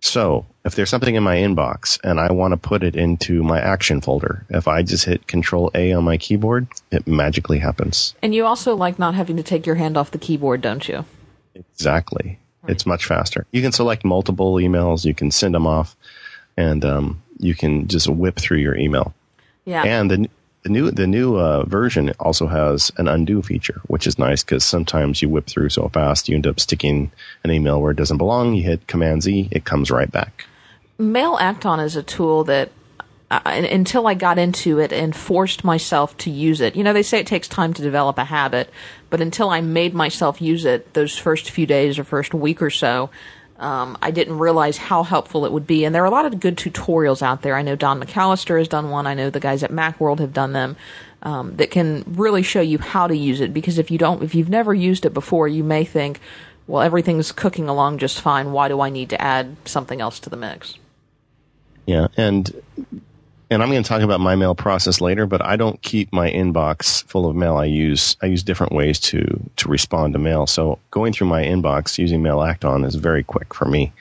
So if there's something in my inbox and I want to put it into my action folder, if I just hit control A on my keyboard, it magically happens. And you also like not having to take your hand off the keyboard, don't you? Exactly. Right. It's much faster. You can select multiple emails. You can send them off, and um, you can just whip through your email. Yeah. And the, the new the new uh, version also has an undo feature, which is nice because sometimes you whip through so fast you end up sticking an email where it doesn't belong. You hit Command Z, it comes right back. Mail Act-On is a tool that uh, until I got into it and forced myself to use it. You know, they say it takes time to develop a habit, but until I made myself use it those first few days or first week or so, um, I didn't realize how helpful it would be. And there are a lot of good tutorials out there. I know Don McAllister has done one. I know the guys at Macworld have done them. Um, that can really show you how to use it because if you don't, if you've never used it before, you may think, well, everything's cooking along just fine. Why do I need to add something else to the mix? Yeah, and and I'm going to talk about my mail process later, but I don't keep my inbox full of mail. I use I use different ways to to respond to mail. So going through my inbox using Mail Act-On is very quick for me.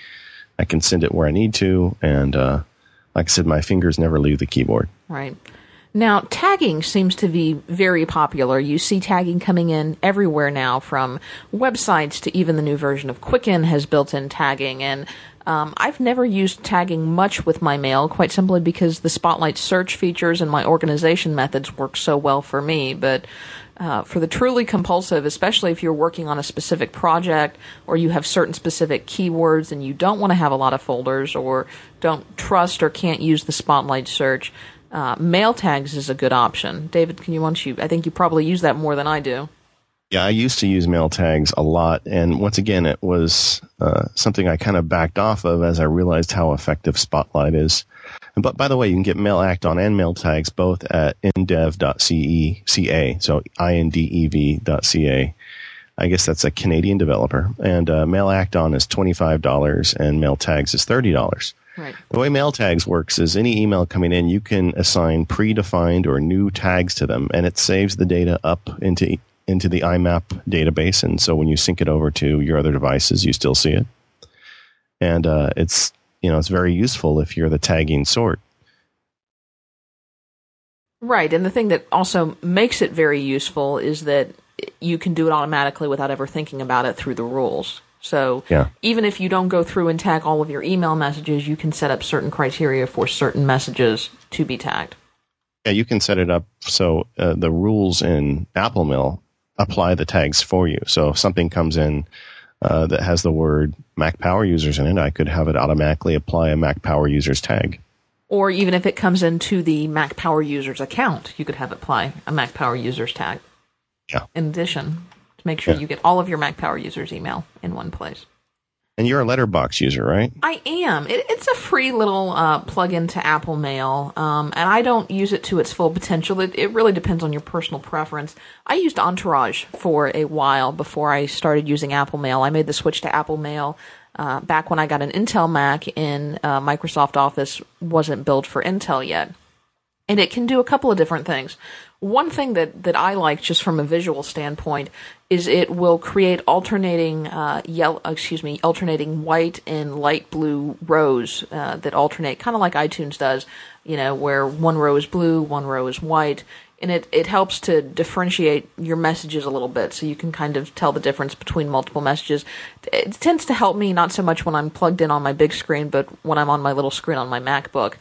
I can send it where I need to, and uh, like I said, my fingers never leave the keyboard. Right. Now, tagging seems to be very popular. You see tagging coming in everywhere now, from websites to even the new version of Quicken has built in tagging. And um, I've never used tagging much with my mail, quite simply because the Spotlight search features and my organization methods work so well for me. But uh, for the truly compulsive, especially if you're working on a specific project or you have certain specific keywords and you don't want to have a lot of folders or don't trust or can't use the Spotlight search, uh, mail tags is a good option. David, can you want you? I think you probably use that more than I do. Yeah, I used to use mail tags a lot, and once again, it was uh, something I kind of backed off of as I realized how effective Spotlight is. But by the way, you can get Mail Act-On and mail tags both at indev.ca, so indev.ca. I guess that's a Canadian developer, and uh, Mail Act-On is twenty five dollars, and Mail Tags is thirty dollars. Right. The way mail tags works is any email coming in, you can assign predefined or new tags to them, and it saves the data up into into the IMAP database, and so when you sync it over to your other devices, you still see it. And uh, it's you know it's very useful if you're the tagging sort. Right, and the thing that also makes it very useful is that you can do it automatically without ever thinking about it through the rules. So yeah. even if you don't go through and tag all of your email messages, you can set up certain criteria for certain messages to be tagged. Yeah, you can set it up so uh, the rules in Apple Mail apply the tags for you. So if something comes in uh, that has the word Mac Power users in it, I could have it automatically apply a Mac Power users tag. Or even if it comes into the Mac Power users account, you could have it apply a Mac Power users tag. Yeah. In addition, to make sure yeah. you get all of your Mac Power users email in one place. And you're a letterbox user, right? I am. It, it's a free little uh, plug-in to Apple Mail, um, and I don't use it to its full potential. It, it really depends on your personal preference. I used Entourage for a while before I started using Apple Mail. I made the switch to Apple Mail uh, back when I got an Intel Mac and uh, Microsoft Office wasn't built for Intel yet. And it can do a couple of different things. One thing that, that I like just from a visual standpoint is it will create alternating uh, yellow, excuse me, alternating white and light blue rows uh, that alternate, kind of like iTunes does. You know, where one row is blue, one row is white, and it it helps to differentiate your messages a little bit, so you can kind of tell the difference between multiple messages. It tends to help me not so much when I'm plugged in on my big screen, but when I'm on my little screen on my MacBook.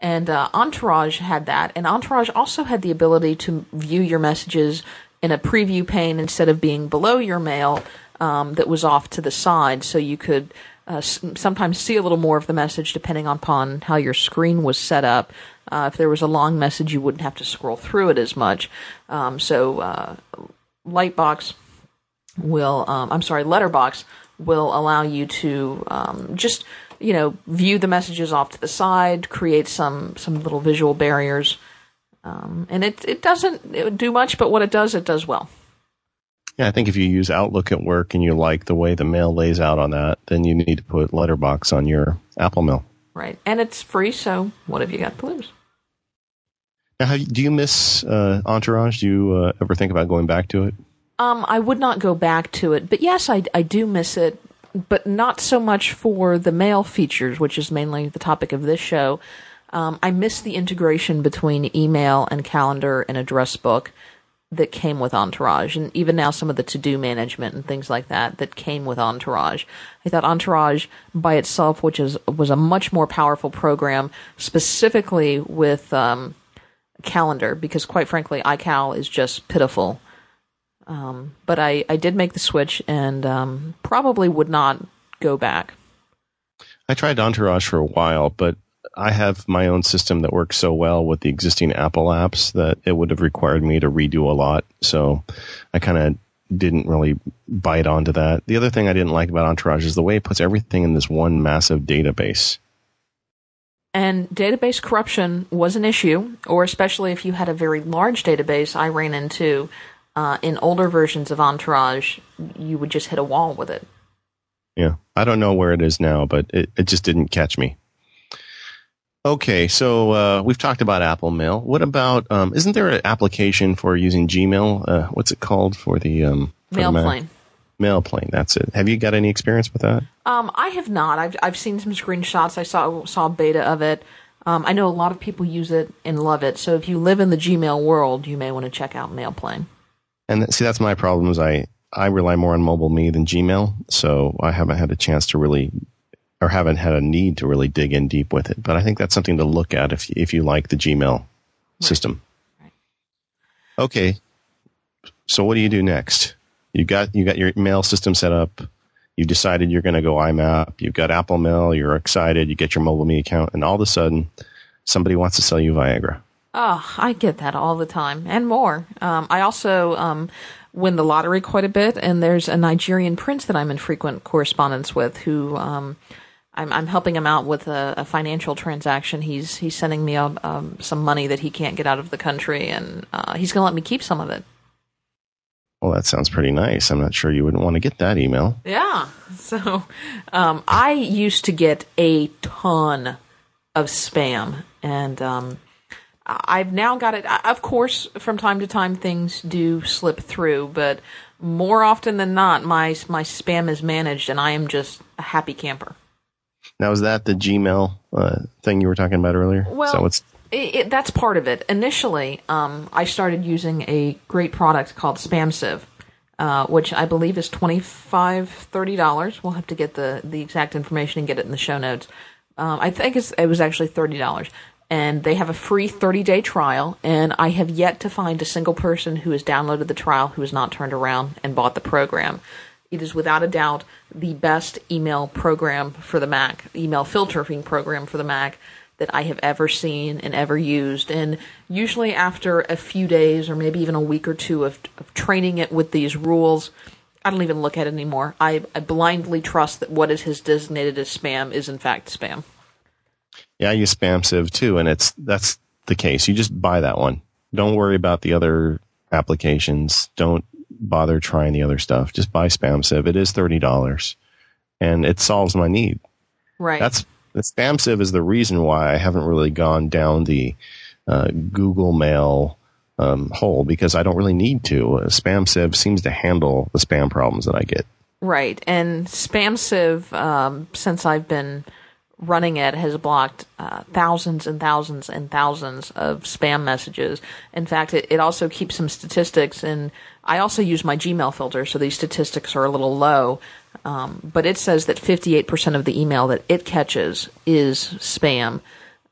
And uh, Entourage had that, and Entourage also had the ability to view your messages in a preview pane instead of being below your mail um, that was off to the side, so you could uh, s- sometimes see a little more of the message depending upon how your screen was set up. Uh, if there was a long message, you wouldn't have to scroll through it as much. Um, so uh, Lightbox will, um, I'm sorry, Letterbox will allow you to um, just you know, view the messages off to the side, create some some little visual barriers, um, and it it doesn't do much, but what it does, it does well. Yeah, I think if you use Outlook at work and you like the way the mail lays out on that, then you need to put Letterbox on your Apple Mail. Right, and it's free, so what have you got to lose? Now, do you miss uh, Entourage? Do you uh, ever think about going back to it? Um, I would not go back to it, but yes, I, I do miss it but not so much for the mail features, which is mainly the topic of this show. Um, I miss the integration between email and calendar and address book. that came with Entourage, and even now some of the to-do management and things like that that came with Entourage. I thought Entourage by itself, which is was a much more powerful program, specifically with um, calendar, because quite frankly, iCal is just pitiful. Um, but I, I did make the switch and um, probably would not go back. I tried Entourage for a while, but I have my own system that works so well with the existing Apple apps that it would have required me to redo a lot. So I kind of didn't really bite onto that. The other thing I didn't like about Entourage is the way it puts everything in this one massive database. And database corruption was an issue, or especially if you had a very large database, I ran into uh, in older versions of Entourage, you would just hit a wall with it. Yeah. I don't know where it is now, but it, it just didn't catch me. Okay, so uh, we've talked about Apple Mail. What about? Um, isn't there an application for using Gmail? Uh, what's it called for the um, for Mail the Mac? plane. Mailplane. That's it. Have you got any experience with that? Um, I have not. I've I've seen some screenshots. I saw saw a beta of it. Um, I know a lot of people use it and love it. So if you live in the Gmail world, you may want to check out Mailplane. And see, that's my problem. Is I I rely more on MobileMe than Gmail, so I haven't had a chance to really, or haven't had a need to really dig in deep with it. But I think that's something to look at if if you like the Gmail system. Right. Okay, so what do you do next? You got you got your mail system set up. You decided you're going to go IMAP. You've got Apple Mail. You're excited. You get your MobileMe account, and all of a sudden, somebody wants to sell you Viagra. Oh, I get that all the time and more. Um, I also um, win the lottery quite a bit, and there's a Nigerian prince that I'm in frequent correspondence with who. Um, I'm, I'm helping him out with a, a financial transaction. He's he's sending me um, um, some money that he can't get out of the country, and uh, he's going to let me keep some of it. Well, that sounds pretty nice. I'm not sure you wouldn't want to get that email. Yeah. So um, I used to get a ton of spam, and um, I've now got it. Of course, from time to time, things do slip through, but more often than not, my my spam is managed, and I am just a happy camper. Now, is that the Gmail uh, thing you were talking about earlier? Well, so it's it, it, that's part of it. Initially, um, I started using a great product called SpamSieve, uh, which I believe is $25, $30. We'll have to get the, the exact information and get it in the show notes. Um, I think it's, it was actually $30. And they have a free 30 day trial, and I have yet to find a single person who has downloaded the trial who has not turned around and bought the program. It is without a doubt the best email program for the Mac, email filtering program for the Mac that I have ever seen and ever used. And usually, after a few days or maybe even a week or two of, of training it with these rules, I don't even look at it anymore. I, I blindly trust that what is his designated as spam is in fact spam. Yeah, I use SpamSieve too, and it's that's the case. You just buy that one. Don't worry about the other applications. Don't bother trying the other stuff. Just buy Spam SpamSieve. It is thirty dollars, and it solves my need. Right. That's the Spam SpamSieve is the reason why I haven't really gone down the uh, Google Mail um, hole because I don't really need to. Uh, SpamSieve seems to handle the spam problems that I get. Right, and SpamSieve, um, since I've been running it, has blocked uh, thousands and thousands and thousands of spam messages. In fact, it, it also keeps some statistics, and I also use my Gmail filter, so these statistics are a little low. Um, but it says that 58% of the email that it catches is spam,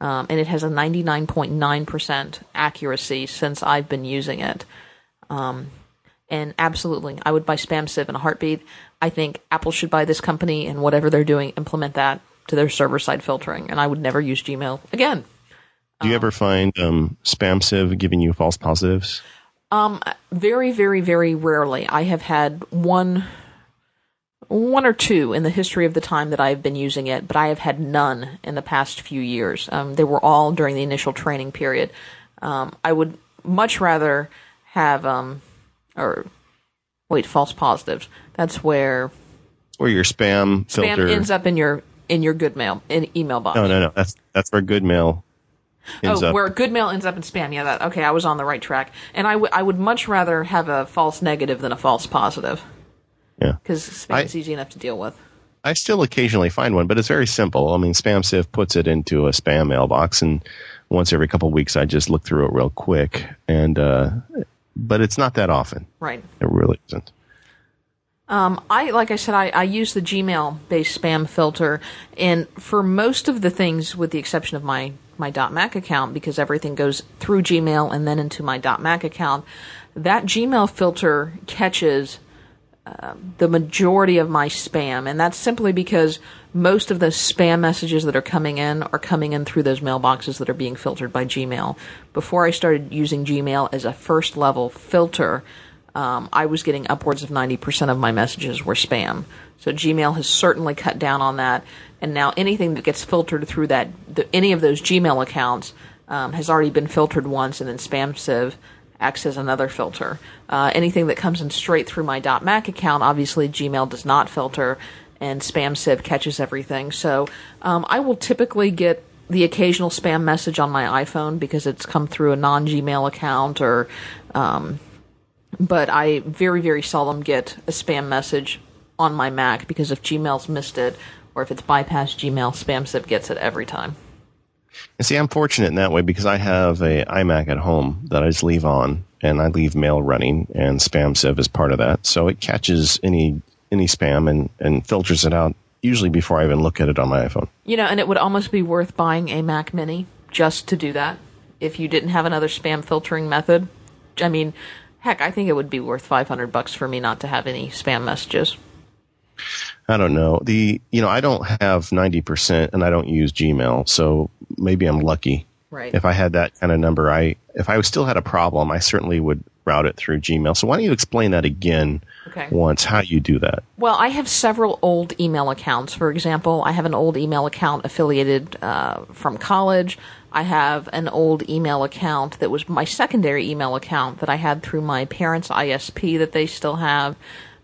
um, and it has a 99.9% accuracy since I've been using it. Um, and absolutely, I would buy SpamSieve in a heartbeat. I think Apple should buy this company and whatever they're doing, implement that to their server side filtering. And I would never use Gmail again. Do you ever find um, SpamSieve giving you false positives? Um, very, very, very rarely. I have had one, one or two in the history of the time that I've been using it, but I have had none in the past few years. Um, they were all during the initial training period. Um, I would much rather have, um, or wait, false positives. That's where Or your spam spam filter? ends up in your in your good mail in email box. no, no, no. That's that's where good mail ends oh, up. where good mail ends up in spam. Yeah, that okay. I was on the right track, and I would I would much rather have a false negative than a false positive yeah. because spam is easy enough to deal with. I still occasionally find one, but it's very simple. I mean, SpamSieve puts it into a spam mailbox, and once every couple of weeks, I just look through it real quick, and uh, but it's not that often. Right. It really isn't. Um, I like I said, I, I use the Gmail based spam filter, and for most of the things, with the exception of my my .Mac account, because everything goes through Gmail and then into my .Mac account, that Gmail filter catches uh, the majority of my spam, and that's simply because most of the spam messages that are coming in are coming in through those mailboxes that are being filtered by Gmail. Before I started using Gmail as a first level filter, um, I was getting upwards of 90% of my messages were spam. So Gmail has certainly cut down on that, and now anything that gets filtered through that, the, any of those Gmail accounts, um, has already been filtered once, and then Spam SpamSieve acts as another filter. Uh, anything that comes in straight through my .Mac account, obviously Gmail does not filter, and Spam SpamSieve catches everything. So um, I will typically get the occasional spam message on my iPhone because it's come through a non-Gmail account, or um, but I very very seldom get a spam message on my Mac because if Gmail's missed it or if it's bypassed Gmail, SpamSieve gets it every time. And see, I'm fortunate in that way because I have a iMac at home that I just leave on, and I leave mail running, and SpamSieve is part of that. So it catches any any spam and and filters it out usually before I even look at it on my iPhone. You know, and it would almost be worth buying a Mac Mini just to do that if you didn't have another spam filtering method. I mean, heck, I think it would be worth 500 bucks for me not to have any spam messages. I don't know. The you know, I don't have 90% and I don't use Gmail, so maybe I'm lucky. Right. If I had that kind of number, I if I still had a problem, I certainly would route it through Gmail. So why don't you explain that again Okay. once how you do that? Well, I have several old email accounts. For example, I have an old email account affiliated uh, from college. I have an old email account that was my secondary email account that I had through my parents' ISP that they still have.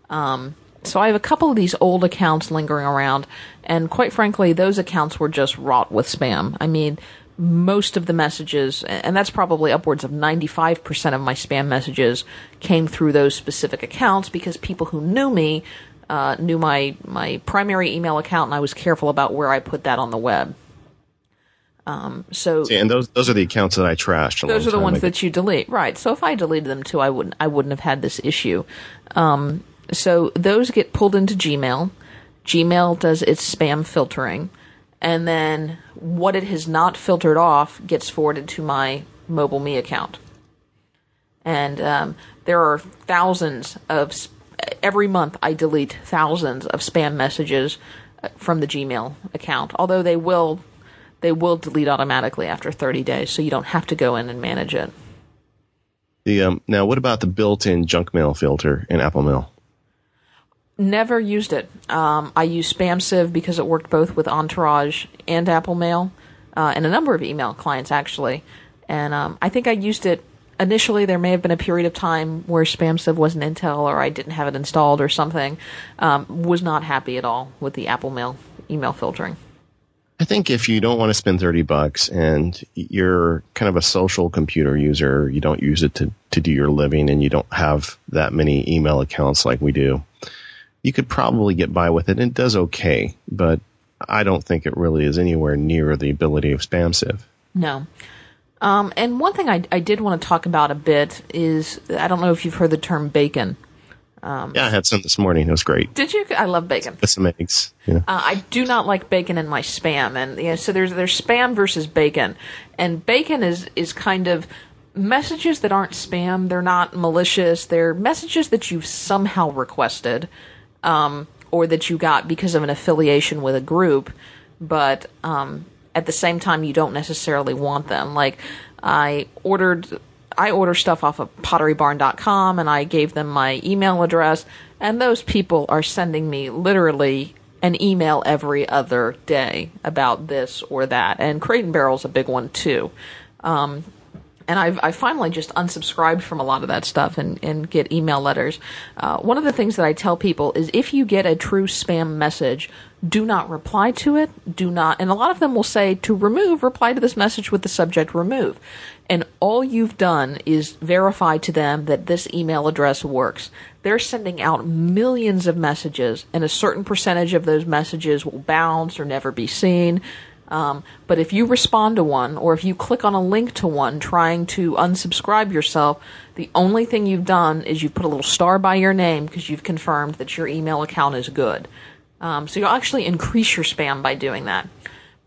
Um, so I have a couple of these old accounts lingering around, and quite frankly, those accounts were just wrought with spam. I mean, most of the messages, and that's probably upwards of 95% of my spam messages, came through those specific accounts because people who knew me uh, knew my, my primary email account, and I was careful about where I put that on the web. Um, so See, and those those are the accounts that I trashed. A those are the ones ago. that you delete, right? So if I deleted them too, I wouldn't I wouldn't have had this issue. Um, so those get pulled into Gmail. Gmail does its spam filtering, and then what it has not filtered off gets forwarded to my MobileMe account. And um, there are thousands of every month I delete thousands of spam messages uh, from the Gmail account. Although they will they will delete automatically after 30 days, so you don't have to go in and manage it. The um, now, what about the built-in junk mail filter in Apple Mail? Never used it. Um, I use SpamSieve because it worked both with Entourage and Apple Mail, uh, and a number of email clients actually. And um, I think I used it initially. There may have been a period of time where SpamSieve wasn't Intel, or I didn't have it installed, or something. Um, was not happy at all with the Apple Mail email filtering. I think if you don't want to spend 30 bucks and you're kind of a social computer user, you don't use it to, to do your living and you don't have that many email accounts like we do, you could probably get by with it. It does okay, but I don't think it really is anywhere near the ability of SpamSieve. No. Um, and one thing I, I did want to talk about a bit is I don't know if you've heard the term bacon. Yeah, I had some this morning. It was great. Did you? I love bacon. With some eggs. Yeah. Uh, I do not like bacon in my spam, and you know, so there's there's spam versus bacon, and bacon is is kind of messages that aren't spam. They're not malicious. They're messages that you've somehow requested, um, or that you got because of an affiliation with a group, but um, at the same time you don't necessarily want them. Like I ordered I order stuff off of potterybarn.com and I gave them my email address and those people are sending me literally an email every other day about this or that. And Crate and Barrel's a big one too. Um, and I've I finally just unsubscribed from a lot of that stuff and, and get email letters. Uh, one of the things that I tell people is if you get a true spam message, do not reply to it. Do not, and a lot of them will say to remove, reply to this message with the subject remove. And all you've done is verify to them that this email address works. They're sending out millions of messages, and a certain percentage of those messages will bounce or never be seen. Um, but if you respond to one or if you click on a link to one trying to unsubscribe yourself, the only thing you've done is you've put a little star by your name because you've confirmed that your email account is good. Um, so you'll actually increase your spam by doing that.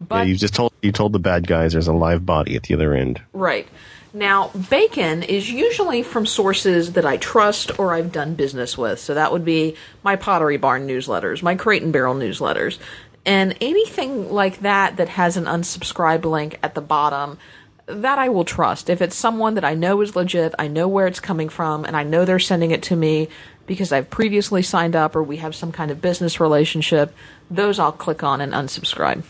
But, yeah, you just told you told the bad guys there's a live body at the other end. Right. Now, bacon is usually from sources that I trust or I've done business with. So that would be my Pottery Barn newsletters, my Crate and Barrel newsletters. And anything like that that has an unsubscribe link at the bottom, that I will trust. If it's someone that I know is legit, I know where it's coming from, and I know they're sending it to me because I've previously signed up or we have some kind of business relationship, those I'll click on and unsubscribe.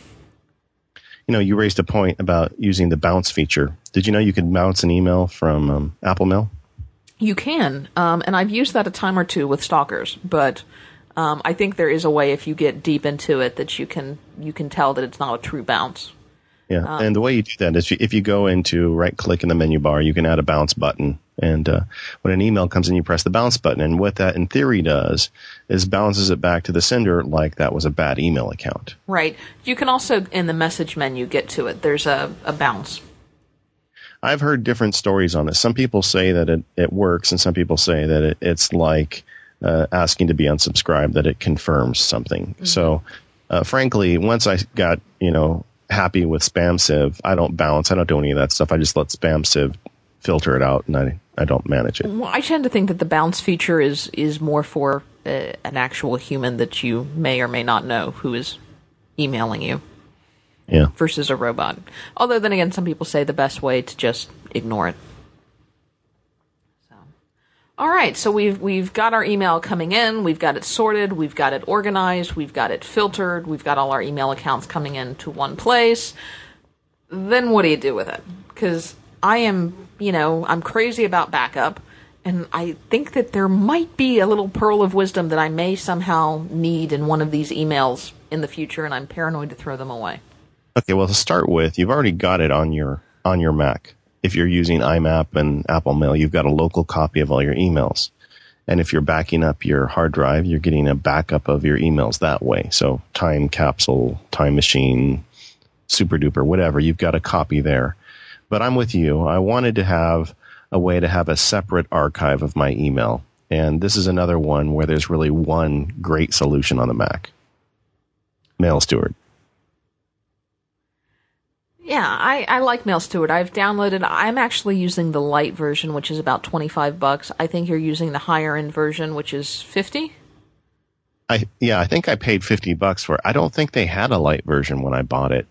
You know, you raised a point about using the bounce feature. Did you know you could bounce an email from um, Apple Mail? You can, um, and I've used that a time or two with stalkers, but um, I think there is a way if you get deep into it that you can you can tell that it's not a true bounce. Yeah, um, and the way you do that is if you go into right click in the menu bar, you can add a bounce button, and uh, when an email comes in, you press the bounce button, and what that in theory does is bounces it back to the sender like that was a bad email account. Right. You can also in the message menu get to it. There's a, a bounce. I've heard different stories on this. Some people say that it, it works, and some people say that it, it's like uh, asking to be unsubscribed that it confirms something. Mm-hmm. So, uh, frankly, once I got you know happy with SpamSieve. I don't bounce. I don't do any of that stuff. I just let SpamSieve filter it out, and I I don't manage it. Well, I tend to think that the bounce feature is is more for uh, an actual human that you may or may not know who is emailing you. Yeah. Versus a robot. Although then again, some people say the best way to just ignore it. All right, so we've we've got our email coming in, we've got it sorted, we've got it organized, we've got it filtered, we've got all our email accounts coming into one place. Then what do you do with it? Cuz I am, you know, I'm crazy about backup and I think that there might be a little pearl of wisdom that I may somehow need in one of these emails in the future and I'm paranoid to throw them away. Okay, well to start with, you've already got it on your on your Mac if you're using IMAP and Apple Mail, you've got a local copy of all your emails. And if you're backing up your hard drive, you're getting a backup of your emails that way. So time capsule, time machine, SuperDuper, whatever, you've got a copy there. But I'm with you. I wanted to have a way to have a separate archive of my email. And this is another one where there's really one great solution on the Mac. Mail Steward. Yeah, I, I like Mail Steward. I've downloaded. I'm actually using the light version, which is about twenty five bucks. I think you're using the higher end version, which is fifty. I yeah, I think I paid fifty bucks for it. I don't think they had a light version when I bought it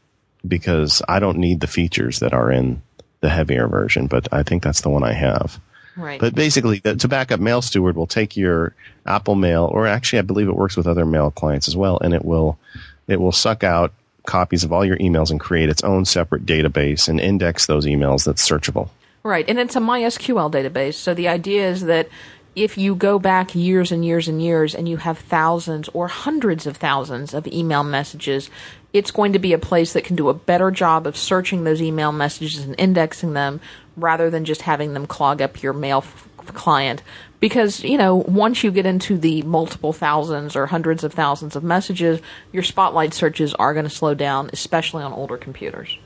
because I don't need the features that are in the heavier version. But I think that's the one I have. Right. But basically, to back up, Mail Steward will take your Apple Mail, or actually, I believe it works with other mail clients as well, and it will it will suck out copies of all your emails and create its own separate database and index those emails that's searchable. Right, and it's a MySQL database. So the idea is that if you go back years and years and years and you have thousands or hundreds of thousands of email messages, it's going to be a place that can do a better job of searching those email messages and indexing them rather than just having them clog up your mail f- client because you know once you get into the multiple thousands or hundreds of thousands of messages your spotlight searches are going to slow down especially on older computers.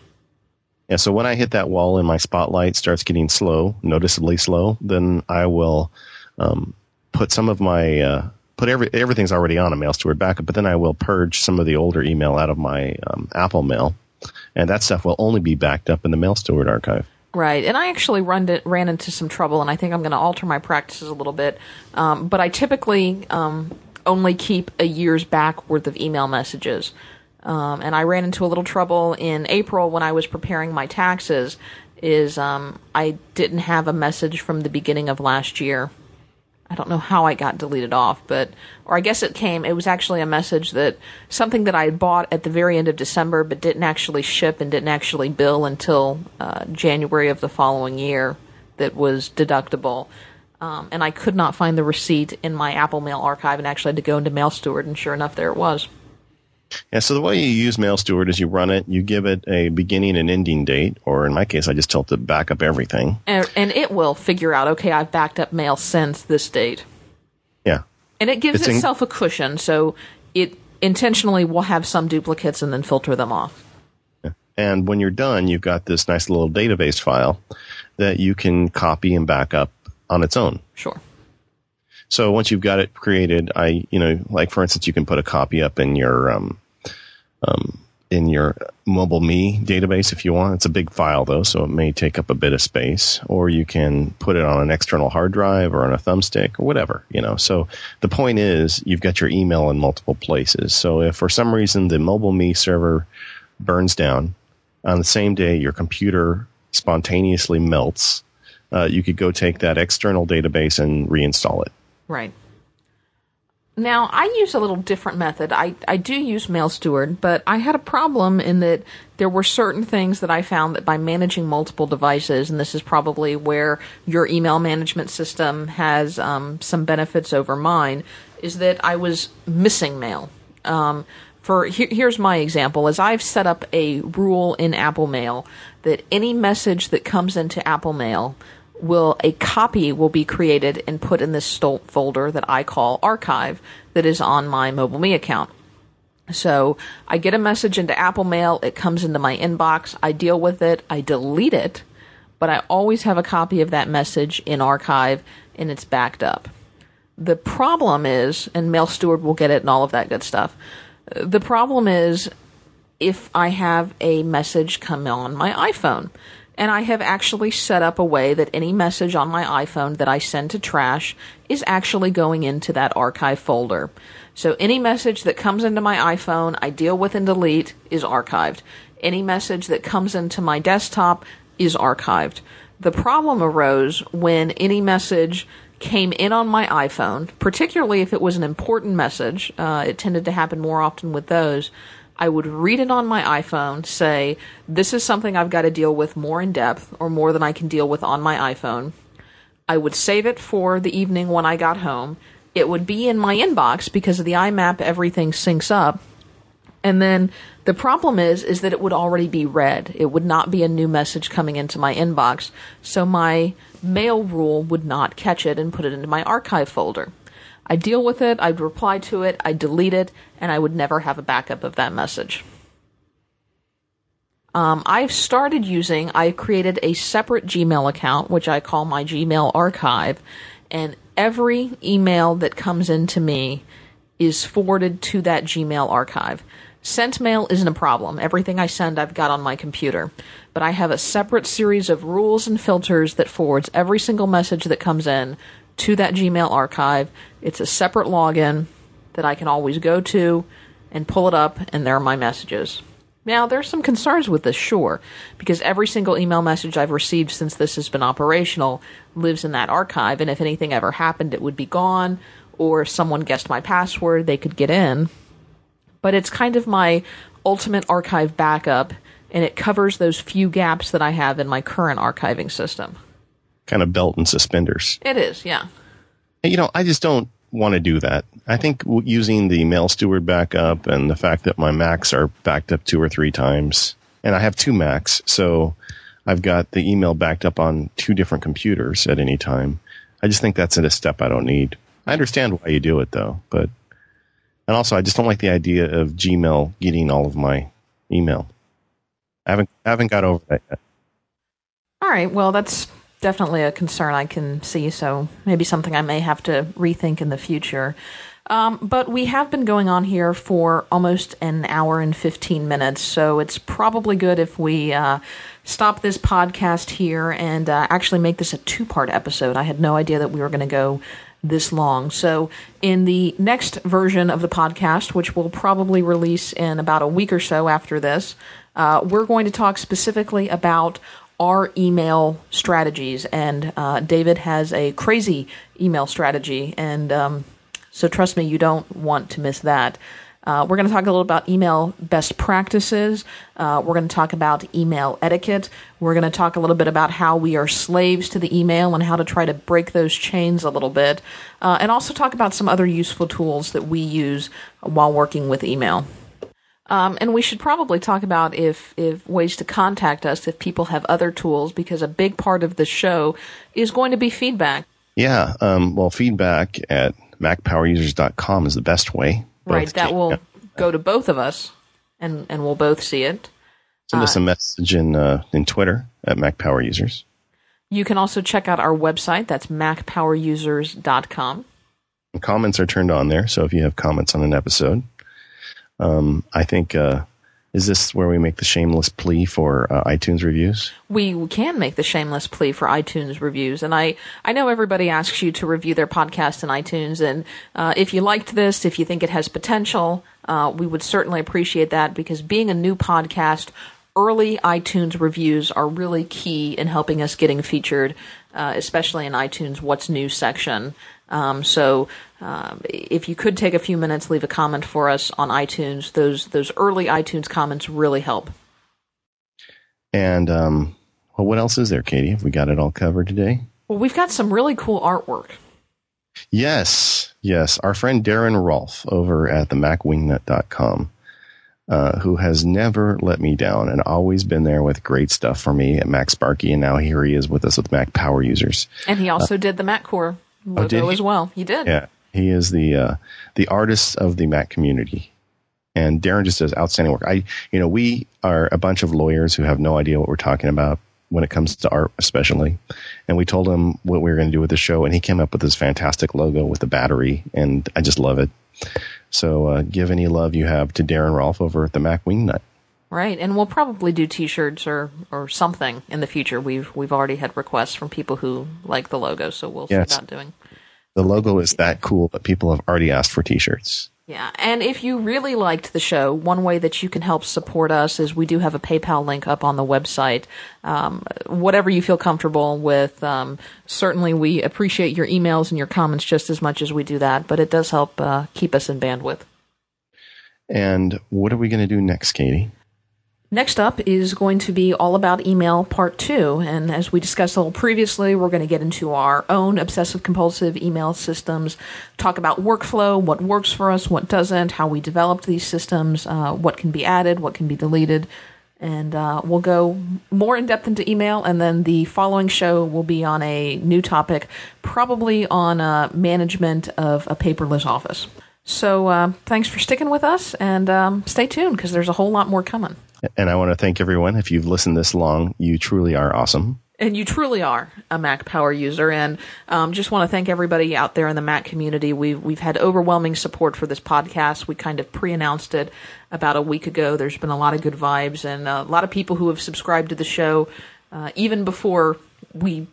Yeah so when i hit that wall and my spotlight starts getting slow noticeably slow then i will um, put some of my uh, put every everything's already on a mail steward backup but then i will purge some of the older email out of my um, apple mail. And that stuff will only be backed up in the mail steward archive Right, and I actually run to, ran into some trouble, and I think I'm going to alter my practices a little bit. Um, but I typically um, only keep a year's back worth of email messages. Um, and I ran into a little trouble in April when I was preparing my taxes. Is um, I didn't have a message from the beginning of last year I don't know how I got deleted off, but or I guess it came. It was actually a message that something that I had bought at the very end of December, but didn't actually ship and didn't actually bill until uh, January of the following year. That was deductible, um, and I could not find the receipt in my Apple Mail archive, and actually had to go into Mail Steward, and sure enough, there it was. Yeah, so the way you use Mail Steward is you run it, you give it a beginning and ending date, or in my case, I just tell it to back up everything. And, and it will figure out, okay, I've backed up mail since this date. Yeah. And it gives it's itself in- a cushion, so it intentionally will have some duplicates and then filter them off. Yeah. And when you're done, you've got this nice little database file that you can copy and back up on its own. Sure. So once you've got it created, I, you know, like for instance, you can put a copy up in your, um, um, in your MobileMe database if you want. It's a big file though, so it may take up a bit of space. Or you can put it on an external hard drive or on a thumbstick or whatever, you know. So the point is you've got your email in multiple places. So if for some reason the MobileMe server burns down on the same day your computer spontaneously melts, uh, you could go take that external database and reinstall it. Right. Now, I use a little different method. I, I do use MailSteward, but I had a problem in that there were certain things that I found that by managing multiple devices, and this is probably where your email management system has um, some benefits over mine, is that I was missing mail. Um, for here, here's my example: is I've set up a rule in Apple Mail that any message that comes into Apple Mail will a copy will be created and put in this folder that I call archive that is on my MobileMe account. So I get a message into Apple Mail, it comes into my inbox, I deal with it, I delete it, but I always have a copy of that message in archive and it's backed up. The problem is, and MailSteward will get it and all of that good stuff. The problem is if I have a message come on my iPhone and I have actually set up a way that any message on my iPhone that I send to trash is actually going into that archive folder. So any message that comes into my iPhone, I deal with and delete, is archived. Any message that comes into my desktop is archived. The problem arose when any message came in on my iPhone, particularly if it was an important message. Uh, it tended to happen more often with those I would read it on my iPhone, say, this is something I've got to deal with more in depth or more than I can deal with on my iPhone. I would save it for the evening when I got home. It would be in my inbox because of the IMAP, everything syncs up. And then the problem is, is that it would already be read. It would not be a new message coming into my inbox. So my mail rule would not catch it and put it into my archive folder. I deal with it, I'd reply to it, I'd delete it, and I would never have a backup of that message. Um, I've started using, I created a separate Gmail account, which I call my Gmail archive, and every email that comes into me is forwarded to that Gmail archive. Sent mail isn't a problem. Everything I send, I've got on my computer. But I have a separate series of rules and filters that forwards every single message that comes in to that Gmail archive. It's a separate login that I can always go to and pull it up, and there are my messages. Now, there's some concerns with this, sure, because every single email message I've received since this has been operational lives in that archive, and if anything ever happened, it would be gone, or if someone guessed my password, they could get in. But it's kind of my ultimate archive backup, and it covers those few gaps that I have in my current archiving system kind of belt and suspenders. It is, yeah. You know, I just don't want to do that. I think using the mail steward backup and the fact that my Macs are backed up two or three times, and I have two Macs, so I've got the email backed up on two different computers at any time. I just think that's a step I don't need. I understand why you do it though, but and also I just don't like the idea of Gmail getting all of my email. I haven't I haven't got over that yet. All right, well that's definitely a concern I can see. So maybe something I may have to rethink in the future. Um, but we have been going on here for almost an hour and 15 minutes, so it's probably good if we uh, stop this podcast here and uh, actually make this a two part episode. I had no idea that we were going to go this long. So, in the next version of the podcast, which we'll probably release in about a week or so after this, uh, we're going to talk specifically about our email strategies. And uh, David has a crazy email strategy. And um, so trust me, you don't want to miss that. Uh, we're going to talk a little about email best practices. Uh, we're going to talk about email etiquette. We're going to talk a little bit about how we are slaves to the email and how to try to break those chains a little bit. Uh, and also talk about some other useful tools that we use while working with email. Um, and we should probably talk about if, if ways to contact us if people have other tools, because a big part of the show is going to be feedback. Yeah. Um, well, feedback at macpowerusers.com is the best way. Right. That will yeah. go to both of us, and, and we'll both see it. Send us a message in uh, in Twitter at macpowerusers. You can also check out our website. That's macpowerusers.com. And comments are turned on there, so if you have comments on an episode, um, I think uh, is this where we make the shameless plea for uh, iTunes reviews? We can make the shameless plea for iTunes reviews, and I I know everybody asks you to review their podcast in iTunes, and uh, if you liked this, if you think it has potential, uh, we would certainly appreciate that because being a new podcast early iTunes reviews are really key in helping us getting featured, uh, especially in iTunes What's New section. Um, so um, if you could take a few minutes, leave a comment for us on iTunes. Those those early iTunes comments really help. And um, well, what else is there, Katie? Have we got it all covered today? Well, we've got some really cool artwork. Yes, yes. Our friend Darren Rolfe over at the MacWingnut.com uh, who has never let me down and always been there with great stuff for me at MacSparky, and now here he is with us with Mac Power Users. And he also uh, did the MacCore logo oh, as well. He did. Yeah, he is the uh, the artist of the Mac community, and Darren just does outstanding work. I, you know, we are a bunch of lawyers who have no idea what we're talking about when it comes to art, especially. And we told him what we were going to do with the show, and he came up with this fantastic logo with the battery, and I just love it. So uh, give any love you have to Darren Rolfe over at the Mac Wingnut. Right, and we'll probably do T-shirts or, or something in the future. We've we've already had requests from people who like the logo, so we'll yes. see about doing. The logo is that cool, but people have already asked for T-shirts. Yeah, and if you really liked the show, one way that you can help support us is we do have a PayPal link up on the website. Um, whatever you feel comfortable with. Um, certainly, we appreciate your emails and your comments just as much as we do that, but it does help uh, keep us in bandwidth. And what are we going to do next, Katie? Next up is going to be all about email part two. And as we discussed a little previously, we're going to get into our own obsessive compulsive email systems, talk about workflow, what works for us, what doesn't, how we developed these systems, uh, what can be added, what can be deleted. And uh, we'll go more in depth into email. And then the following show will be on a new topic, probably on uh, management of a paperless office. So uh, thanks for sticking with us and um, stay tuned because there's a whole lot more coming. And I want to thank everyone. If you've listened this long, you truly are awesome. And you truly are a Mac Power user. And um, just want to thank everybody out there in the Mac community. We've, we've had overwhelming support for this podcast. We kind of pre announced it about a week ago. There's been a lot of good vibes and a lot of people who have subscribed to the show uh, even before we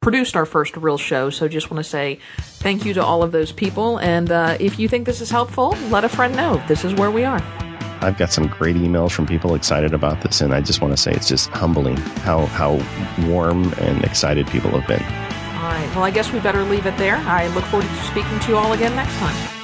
produced our first real show. So just want to say thank you to all of those people. And uh, if you think this is helpful, let a friend know. This is where we are. I've got some great emails from people excited about this, and I just want to say it's just humbling how how warm and excited people have been. All right. Well, I guess we better leave it there. I look forward to speaking to you all again next time.